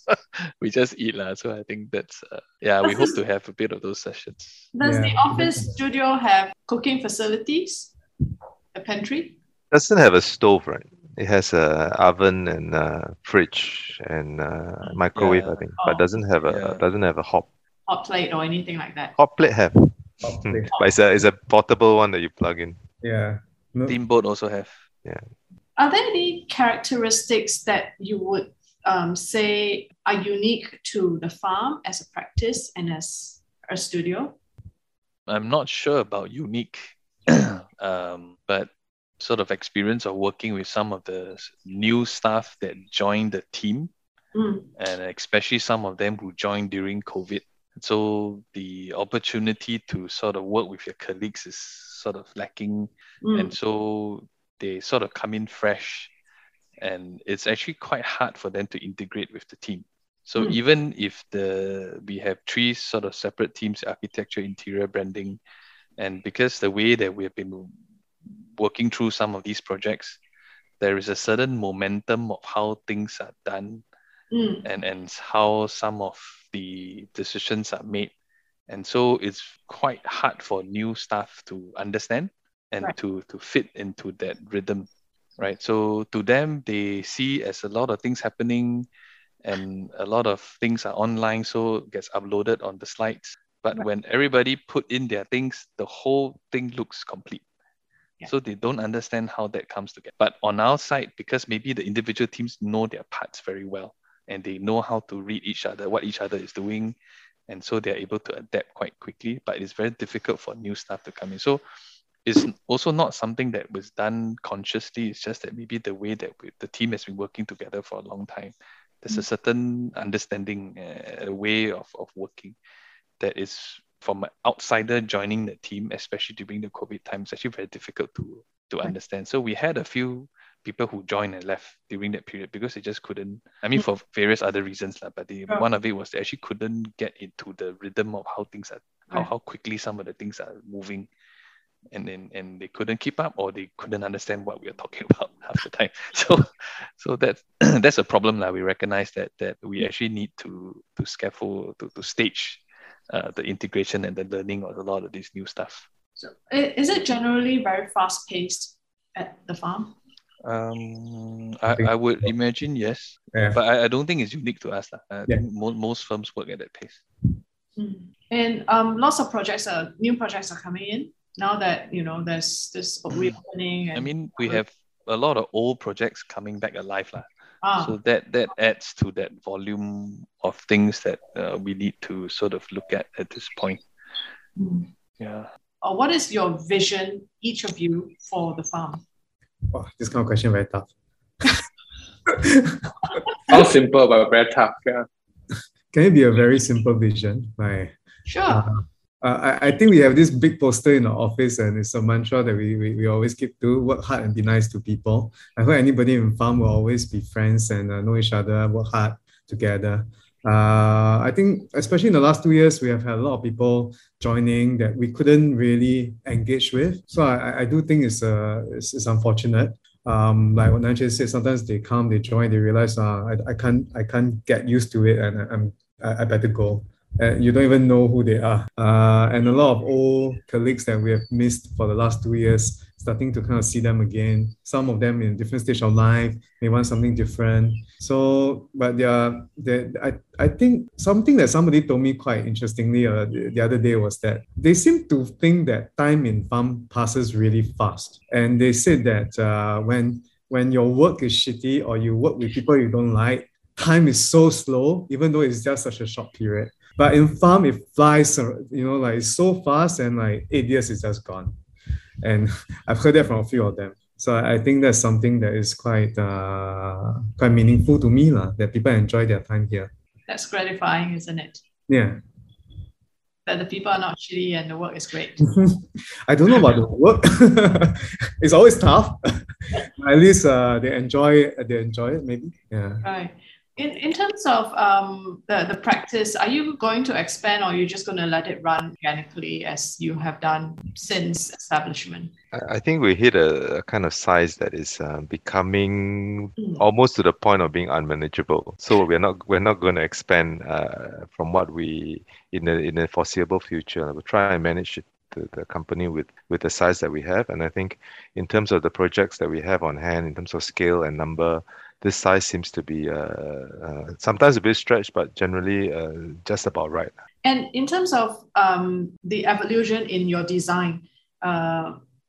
we just eat lah. So I think that's uh, yeah. We hope to have a bit of those sessions. Does the office studio have cooking facilities? A pantry? Doesn't have a stove, right? It has a oven and a fridge and a microwave, I Yeah. think, but Oh. doesn't have a Yeah. doesn't have a hot hot plate or anything like that. hot plate. Have, Probably. but it's a it's a portable one that you plug in. Yeah. No, Steamboat also have. Are there any characteristics that you would um, say are unique to the farm as a practice and as a studio? I'm not sure about unique, um, but sort of experience of working with some of the new staff that joined the team, Mm. and especially some of them who joined during COVID. So the opportunity to sort of work with your colleagues is sort of lacking. Mm. And so they sort of come in fresh and it's actually quite hard for them to integrate with the team. So Mm. even if the we have three sort of separate teams, architecture, interior, branding, and because the way that we have been working through some of these projects, there is a certain momentum of how things are done Mm. and, and how some of the decisions are made. And so it's quite hard for new staff to understand and Right. to, to fit into that rhythm, right? So to them, they see as a lot of things happening and a lot of things are online, so gets uploaded on the slides. But Right. when everybody put in their things, the whole thing looks complete. Yeah. So they don't understand how that comes together. But on our side, because maybe the individual teams know their parts very well and they know how to read each other, what each other is doing, and so they're able to adapt quite quickly. But it's very difficult for new staff to come in. So it's also not something that was done consciously. It's just that maybe the way that we, the team has been working together for a long time, there's a certain understanding, uh, a way of, of working that is from an outsider joining the team, especially during the COVID time, it's actually very difficult to to understand. So we had a few people who joined and left during that period because they just couldn't. I mean, for various other reasons, lah, but the, Yeah. one of it was they actually couldn't get into the rhythm of how things are, how, Right. how quickly some of the things are moving. And then and they couldn't keep up or they couldn't understand what we are talking about half the time. So so that's that's a problem lah. We recognize that that we actually need to to scaffold to, to stage uh, the integration and the learning of a lot of this new stuff. So is it generally very fast paced at the farm? Um, I, I would imagine yes, Yeah. but I, I don't think it's unique to us. lah. I Yeah. think mo- most firms work at that pace. Mm. And um, lots of projects are new projects are coming in now that you know there's this reopening. And, I mean, we have a lot of old projects coming back alive. lah. ah, So that that adds to that volume of things that uh, we need to sort of look at at this point. mm. Yeah. Uh, what is your vision, each of you, for the farm? Oh, this kind of question very tough. How simple but very tough. Yeah. Can it be a very simple vision? Like Sure. Uh, I, I think we have this big poster in our office, and it's a mantra that we, we, we always keep to work hard and be nice to people. I hope anybody in farm will always be friends and uh, know each other, work hard together. Uh, I think, especially in the last two years, we have had a lot of people joining that we couldn't really engage with. So I, I- do think it's, uh, it's, it's unfortunate. Um, like what Nan Chyuan said, sometimes they come, they join, they realize uh, I, I can't I can't get used to it, and I, I'm I, I better go and you don't even know who they are. Uh, and a lot of old colleagues that we have missed for the last two years, starting to kind of see them again. Some of them in different stage of life they want something different. So, but they are, they, I, I think something that somebody told me quite interestingly uh, the, the other day was that they seem to think that time in farm passes really fast. And they said that uh, when when your work is shitty or you work with people you don't like, time is so slow, even though it's just such a short period. But in farm, it flies, uh, you know, like so fast and like eight years is just gone. And I've heard that from a few of them. So I think that's something that is quite uh, quite meaningful to me, lah, that people enjoy their time here. That's gratifying, isn't it? Yeah. That the people are not shitty and the work is great. I don't know about the work. it's always tough. At least uh, they enjoy they enjoy it, maybe. Yeah. Right. In, in terms of um, the, the practice, are you going to expand or are you just going to let it run organically as you have done since establishment? I think we hit a, a kind of size that is uh, becoming Mm. almost to the point of being unmanageable. So we're not we're not going to expand uh, from what we in the in the foreseeable future. We'll try and manage it, the, the company with with the size that we have. And I think in terms of the projects that we have on hand, in terms of scale and number, this size seems to be uh, uh, sometimes a bit stretched, but generally uh, just about right. And in terms of um, the evolution in your design,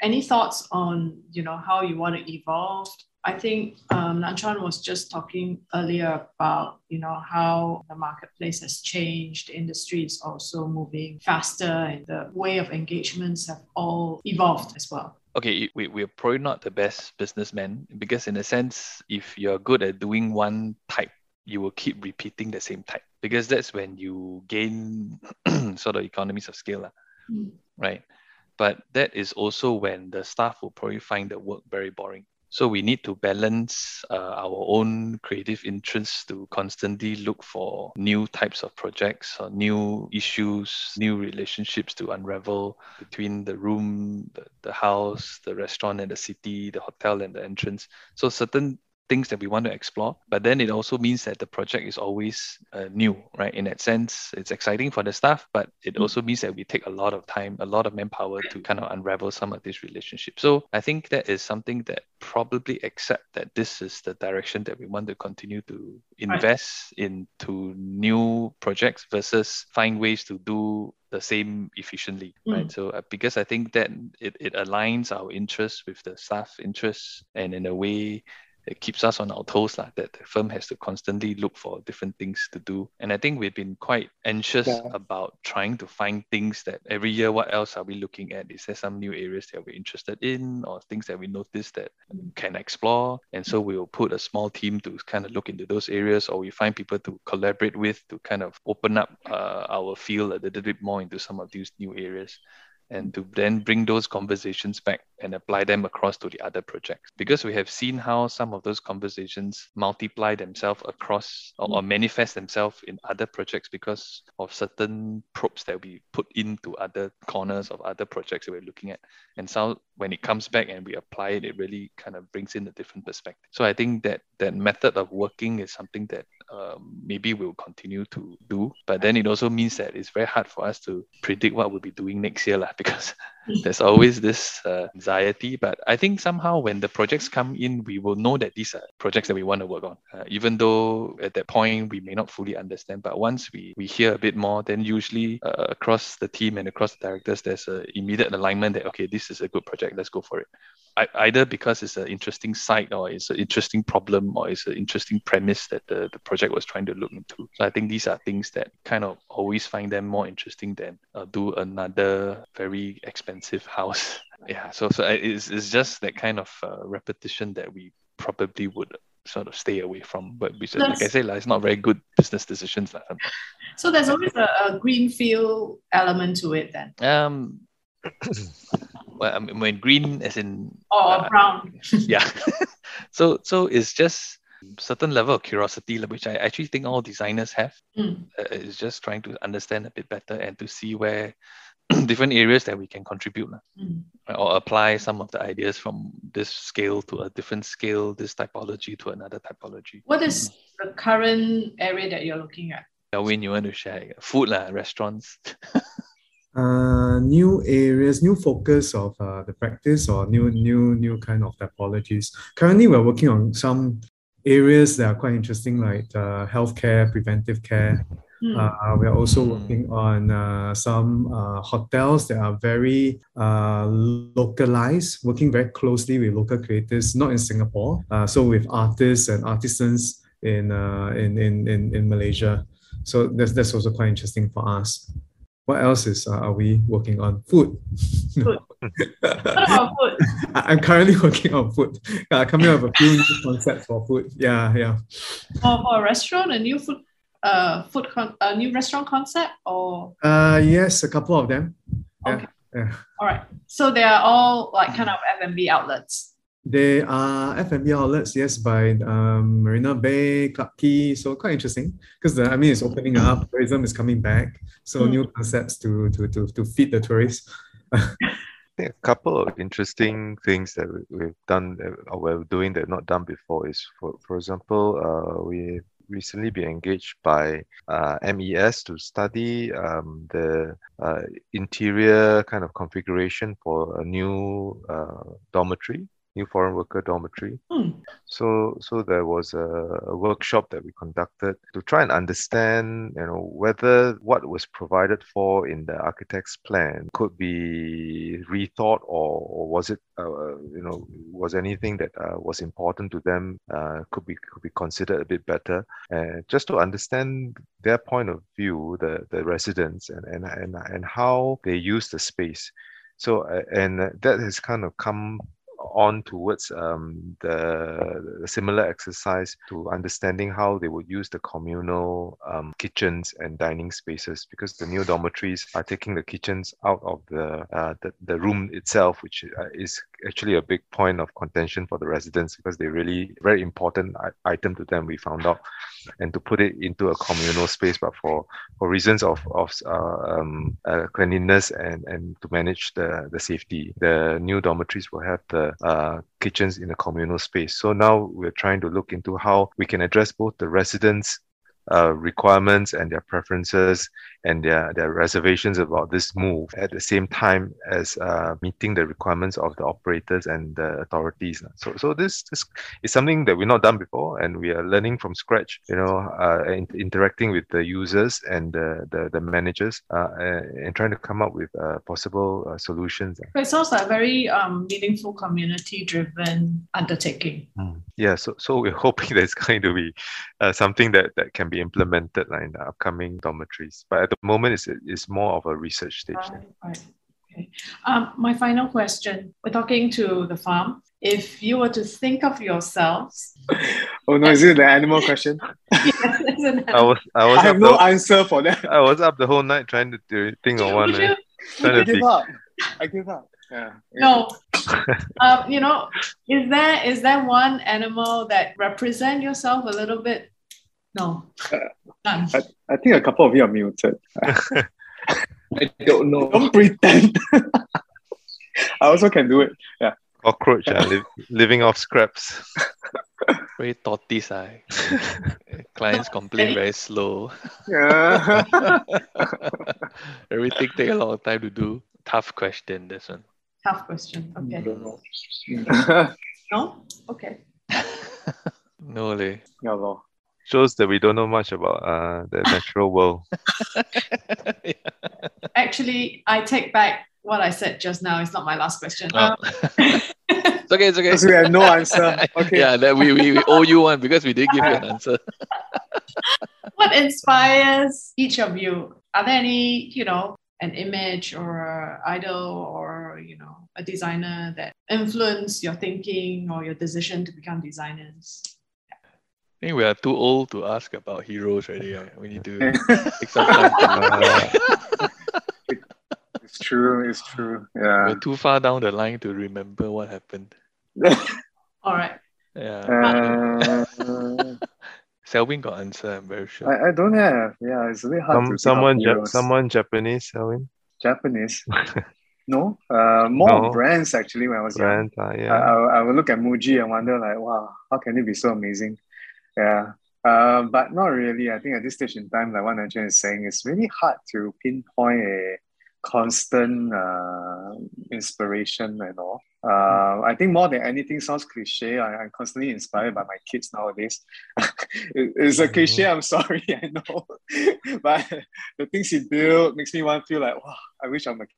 any thoughts on you know how you want to evolve? I think um, Nan Chyuan was just talking earlier about you know how the marketplace has changed, the industry is also moving faster, and the way of engagements have all evolved as well. Okay, we, we're probably not the best businessmen because in a sense, if you're good at doing one type, you will keep repeating the same type because that's when you gain sort of economies of scale, mm. right? But that is also when the staff will probably find the work very boring. So we need to balance uh, our own creative interests to constantly look for new types of projects or new issues, new relationships to unravel between the room, the, the house, the restaurant and the city, the hotel and the entrance. So certain things that we want to explore. But then it also means that the project is always uh, new, right? In that sense, it's exciting for the staff, but it mm. also means that we take a lot of time, a lot of manpower to kind of unravel some of these relationships. So I think that is something that probably accept that this is the direction that we want to continue to invest into new projects versus find ways to do the same efficiently mm. right so uh, because i think that it, it aligns our interests with the staff interests and in a way it keeps us on our toes lah, that the firm has to constantly look for different things to do. And I think we've been quite anxious yeah. about trying to find things that every year, what else are we looking at? Is there some new areas that we're interested in or things that we notice that we can explore? And so we will put a small team to kind of look into those areas or we find people to collaborate with to kind of open up uh, our field a little bit more into some of these new areas and to then bring those conversations back and apply them across to the other projects. Because we have seen how some of those conversations multiply themselves across or, or, manifest themselves in other projects because of certain probes that we put into other corners of other projects that we're looking at. And so when it comes back and we apply it, it really kind of brings in a different perspective. So I think that that method of working is something that um, maybe we'll continue to do. But then it also means that it's very hard for us to predict what we'll be doing next year lah, because there's always this uh, anxiety. But I think somehow when the projects come in, we will know that these are projects that we want to work on. Uh, even though at that point we may not fully understand, but once we, we hear a bit more, then usually uh, across the team and across the directors, there's an immediate alignment that, okay, this is a good project, let's go for it. I, either because it's an interesting site or it's an interesting problem or it's an interesting premise that the, the project was trying to look into. So I think these are things that kind of always find them more interesting than uh, do another very expensive house. yeah, so so it's, it's just that kind of uh, repetition that we probably would sort of stay away from. But which, like I say, like, it's not very good business decisions. Like, so there's always a, a greenfield element to it then. Um, well, I mean, green as in or uh, brown. yeah. so so it's just certain level of curiosity, which I actually think all designers have. Mm. Uh, is just trying to understand a bit better and to see where different areas that we can contribute mm. or apply some of the ideas from this scale to a different scale, this typology to another typology. What is the current area that you're looking at? When you want to share food, la, restaurants. uh, new areas, new focus of uh, the practice or new new new kind of typologies. Currently, we're working on some areas that are quite interesting, like uh, healthcare, preventive care. Mm. Uh, we are also hmm. working on uh, some uh, hotels that are very uh, localized, working very closely with local creators, not in Singapore, uh, so with artists and artisans in, uh, in, in, in, in Malaysia. So that's, that's also quite interesting for us. What else is uh, are we working on? Food. Food. food? I'm currently working on food. Uh, coming up with a few new concepts for food. Yeah, yeah. For, for a restaurant, a new food, uh, food con- a new restaurant concept, or? Uh, yes, a couple of them. Okay. Yeah. All right. So they are all like kind of F&B outlets. They are F&B outlets, yes, by um, Marina Bay, Clarke Quay. So quite interesting because I mean it's opening up. Tourism is coming back. So mm. new concepts to to to to feed the tourists. a couple of interesting things that we've done or we're doing that not done before is for for example, uh, we recently been engaged by uh, MES to study um, the uh, interior kind of configuration for a new uh, dormitory new foreign worker dormitory. Hmm. So so there was a, a, workshop that we conducted to try and understand, you know, whether what was provided for in the architect's plan could be rethought or, or was it, uh, you know, was anything that uh, was important to them uh, could be could be considered a bit better, and just to understand their point of view, the the residents and and and, and how they use the space. So uh, and that has kind of come on towards um, the, similar exercise to understanding how they would use the communal um, kitchens and dining spaces because the new dormitories are taking the kitchens out of the uh, the, the room itself, which uh, is actually a big point of contention for the residents because they're really very important item to them. We found out, and to put it into a communal space, but for for reasons of of uh, um, uh, cleanliness and and to manage the the safety, the new dormitories will have the uh, kitchens in a communal space. So now we're trying to look into how we can address both the residents' uh, requirements and their preferences and their, their reservations about this move at the same time as uh, meeting the requirements of the operators and the authorities. So, so this, this is something that we've not done before and we are learning from scratch, you know, uh, in, interacting with the users and the, the, the managers uh, and trying to come up with uh, possible uh, solutions. It sounds like a very um, meaningful community driven undertaking. Mm. Yeah, so, so we're hoping that it's going to be something that, that can be implemented like, in the upcoming dormitories. But at the moment, it's, it's more of a research stage. Right, right. Okay. Um, my final question we're talking to the farm. If you were to think of yourselves. oh no, is it the animal question? yes, I was, I was I have no the, answer for that. I was up the whole night trying to do, think of one. Eh? I give up. I give up. Yeah. No. um, you know, is there is there one animal that represent yourself a little bit no. I, I, think a couple of you are muted. I don't know. Don't pretend. I also can do it. Yeah. Cockroach, uh, li- living off scraps. Very tortoise. Uh. Clients complain very slow. Yeah. Everything take a long time to do. Tough question, this one. Tough question. Okay. no? Okay. no, leh. Yeah, lor shows that we don't know much about uh, the natural world. Actually, I take back what I said just now. It's not my last question. Oh. Um, it's okay. It's okay. Because we have no answer. Okay. yeah, that we, we, we owe you one because we did give you an answer. what inspires each of you? Are there any, you know, an image or an idol or you know a designer that influence your thinking or your decision to become designers? I think we are too old to ask about heroes already. Right? We need to take some time. To, it's true. It's true. Yeah. We're too far down the line to remember what happened. All right. Yeah. Uh, Selwyn got answer. I'm very sure. I, I don't have. Yeah, it's really hard. Some, someone, ja- someone Japanese, Selwyn. Japanese. no, uh, more No. brands actually. When I was young, Brand, uh, I, yeah. I, I would look at Muji and wonder like, wow, how can it be so amazing? Yeah. Uh, but not really. I think at this stage in time, like what Nan Chyuan is saying, it's really hard to pinpoint a constant uh, inspiration and all. Uh, I think more than anything sounds cliche. I, I'm constantly inspired by my kids nowadays. It- it's a cliche, I'm sorry, I know. but the things he built makes me want to feel like, wow, I wish I'm a kid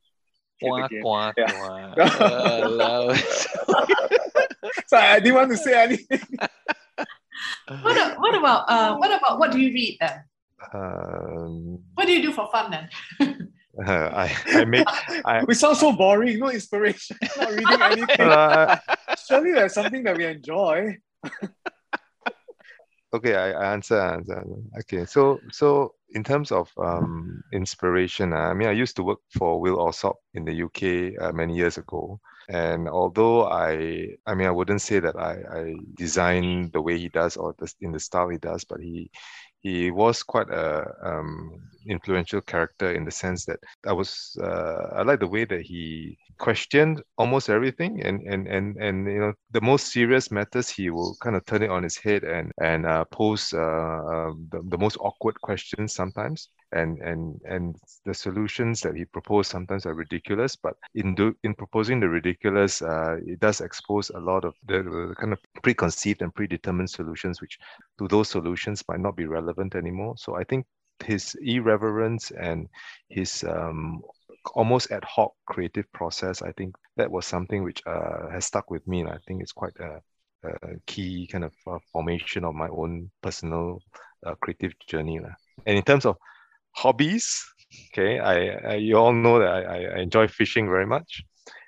Quack, again. quack, Yeah. quack. Walao. so I didn't want to say anything. What, a- what about uh, what about what do you read then? Um, What do you do for fun then? I, I make, I, we sound so boring, no inspiration, not reading anything. uh, Surely there's something that we enjoy. okay, I, I answer, answer. Okay, so so in terms of um inspiration, uh, I mean, I used to work for Will Alsop in the UK uh, many years ago, and although I, I mean, I wouldn't say that I, I design the way he does or the, in the style he does, but he he was quite a um, influential character in the sense that I was uh, I like the way that he questioned almost everything. And and and and you know the most serious matters he will kind of turn it on his head and and uh, pose uh, um, the, the most awkward questions sometimes and and and the solutions that he proposed sometimes are ridiculous but in do in proposing the ridiculous uh, it does expose a lot of the, the kind of preconceived and predetermined solutions which to those solutions might not be relevant anymore. So i think his irreverence and his um, almost ad hoc creative process i think that was something which uh, has stuck with me and i think it's quite a, a key kind of uh, formation of my own personal uh, creative journey and in terms of hobbies okay i, I you all know that I, I enjoy fishing very much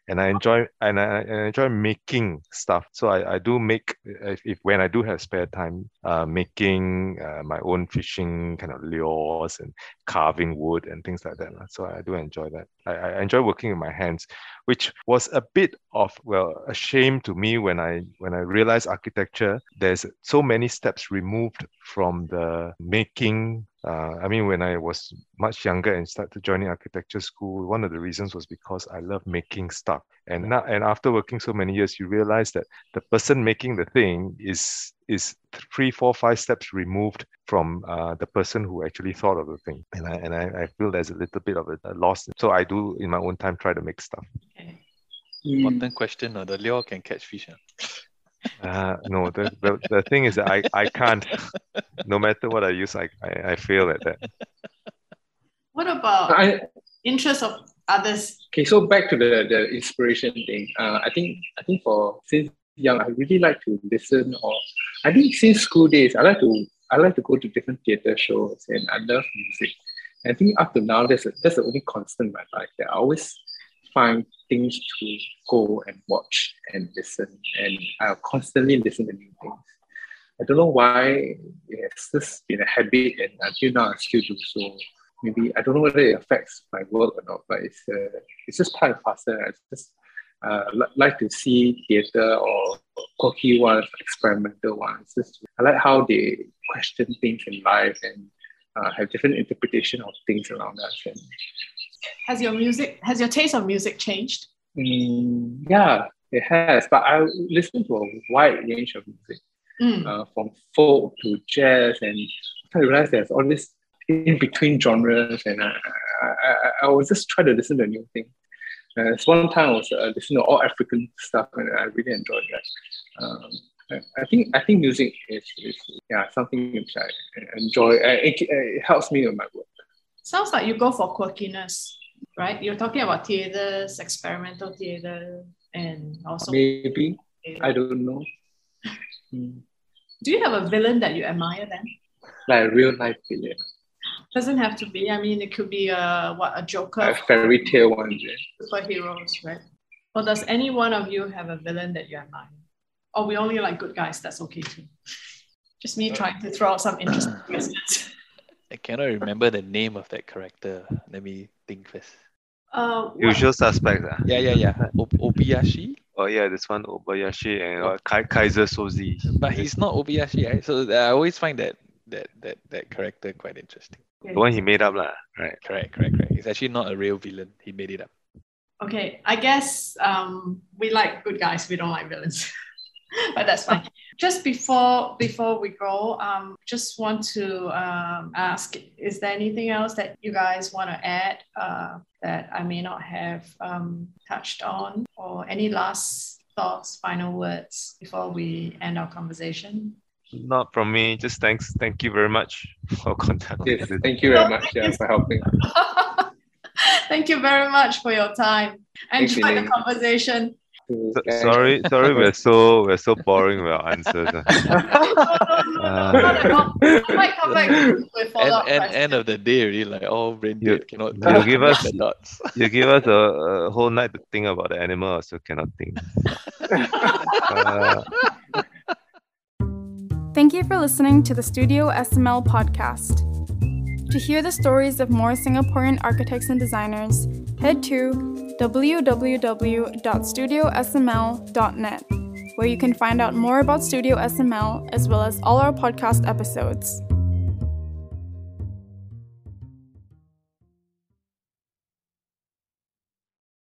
and I enjoy and I, I enjoy making stuff. So I, I do make if, if when I do have spare time, uh, making uh, my own fishing kind of lures and carving wood and things like that. So I do enjoy that. I, I enjoy working with my hands, which was a bit of well a shame to me when I when I realized architecture. There's so many steps removed from the making uh, I mean, when I was much younger and started joining architecture school, one of the reasons was because I love making stuff. And now, and after working so many years, you realize that the person making the thing is is three, four, five steps removed from uh, the person who actually thought of the thing. And I and I, I feel there's a little bit of a, a loss. So I do in my own time try to make stuff. Okay. Important question: uh, The lure can catch fish. Huh? Uh, no, the, the, the thing is that I, I can't. No matter what I use, I, I, I fail at that. What about I, interest of others? Okay, so back to the, the inspiration thing. Uh, I think I think for since young, I really like to listen, or I think since school days, I like to I like to go to different theater shows, and I love music. And I think up to now, that's a, that's the only constant in my life that I always find things to go and watch and listen. And I'll constantly listen to new things. I don't know why it's just been a habit, and until now I still do so. Maybe I don't know whether it affects my work or not, but it's uh, it's just part of faster. I just uh, like to see theater or quirky ones, experimental ones. Just, I like how they question things in life and uh, have different interpretation of things around us. And has your music has your taste of music changed? Mm, yeah, it has. But I listen to a wide range of music, mm. uh, from folk to jazz, and I realized there's always in between genres, and I, I, I, was just try to listen to new things. Uh, one time I was uh, listening to all African stuff, and I really enjoyed that. Um, I, think I think music is, is yeah something which I enjoy. It, it helps me in my work. Sounds like you go for quirkiness, right? You're talking about theaters, experimental theater, and also maybe theater. I don't know. Do you have a villain that you admire then? Like a real life villain. Doesn't have to be. I mean, it could be a what a Joker. A fairy tale one. Yeah. Superheroes, right? Or does any one of you have a villain that you admire? Or we only like good guys? That's okay too. Just me uh, trying to throw out some interesting questions. I cannot remember the name of that character. Let me think first. Uh, Usual suspects. Uh. Yeah, yeah, yeah. O- Obayashi. Oh yeah, this one Obayashi and uh, Ka- Keyser Söze. But he's not Obayashi, right? So I always find that that that that character quite interesting. The one he made up, lah. Right. Correct, correct, correct. He's actually not a real villain. He made it up. Okay, I guess um, we like good guys. We don't like villains. but that's fine. Just before before we go, um, just want to um, ask: Is there anything else that you guys want to add uh, that I may not have um, touched on, or any last thoughts, final words before we end our conversation? Not from me. Just thanks. Thank you very much for contacting. Yes, thank you very much yeah, for helping. thank you very much for your time. And enjoy the conversation. So, sorry, sorry, we're so we're so boring with our answers. uh, end, end of the day, really, like all brain you, cannot. You give us the dots. You give us a, a, whole night to think about the animal, also cannot think. uh, Thank you for listening to the Studio SML podcast. To hear the stories of more Singaporean architects and designers, head to www.studiosml.net, where you can find out more about Studio SML as well as all our podcast episodes.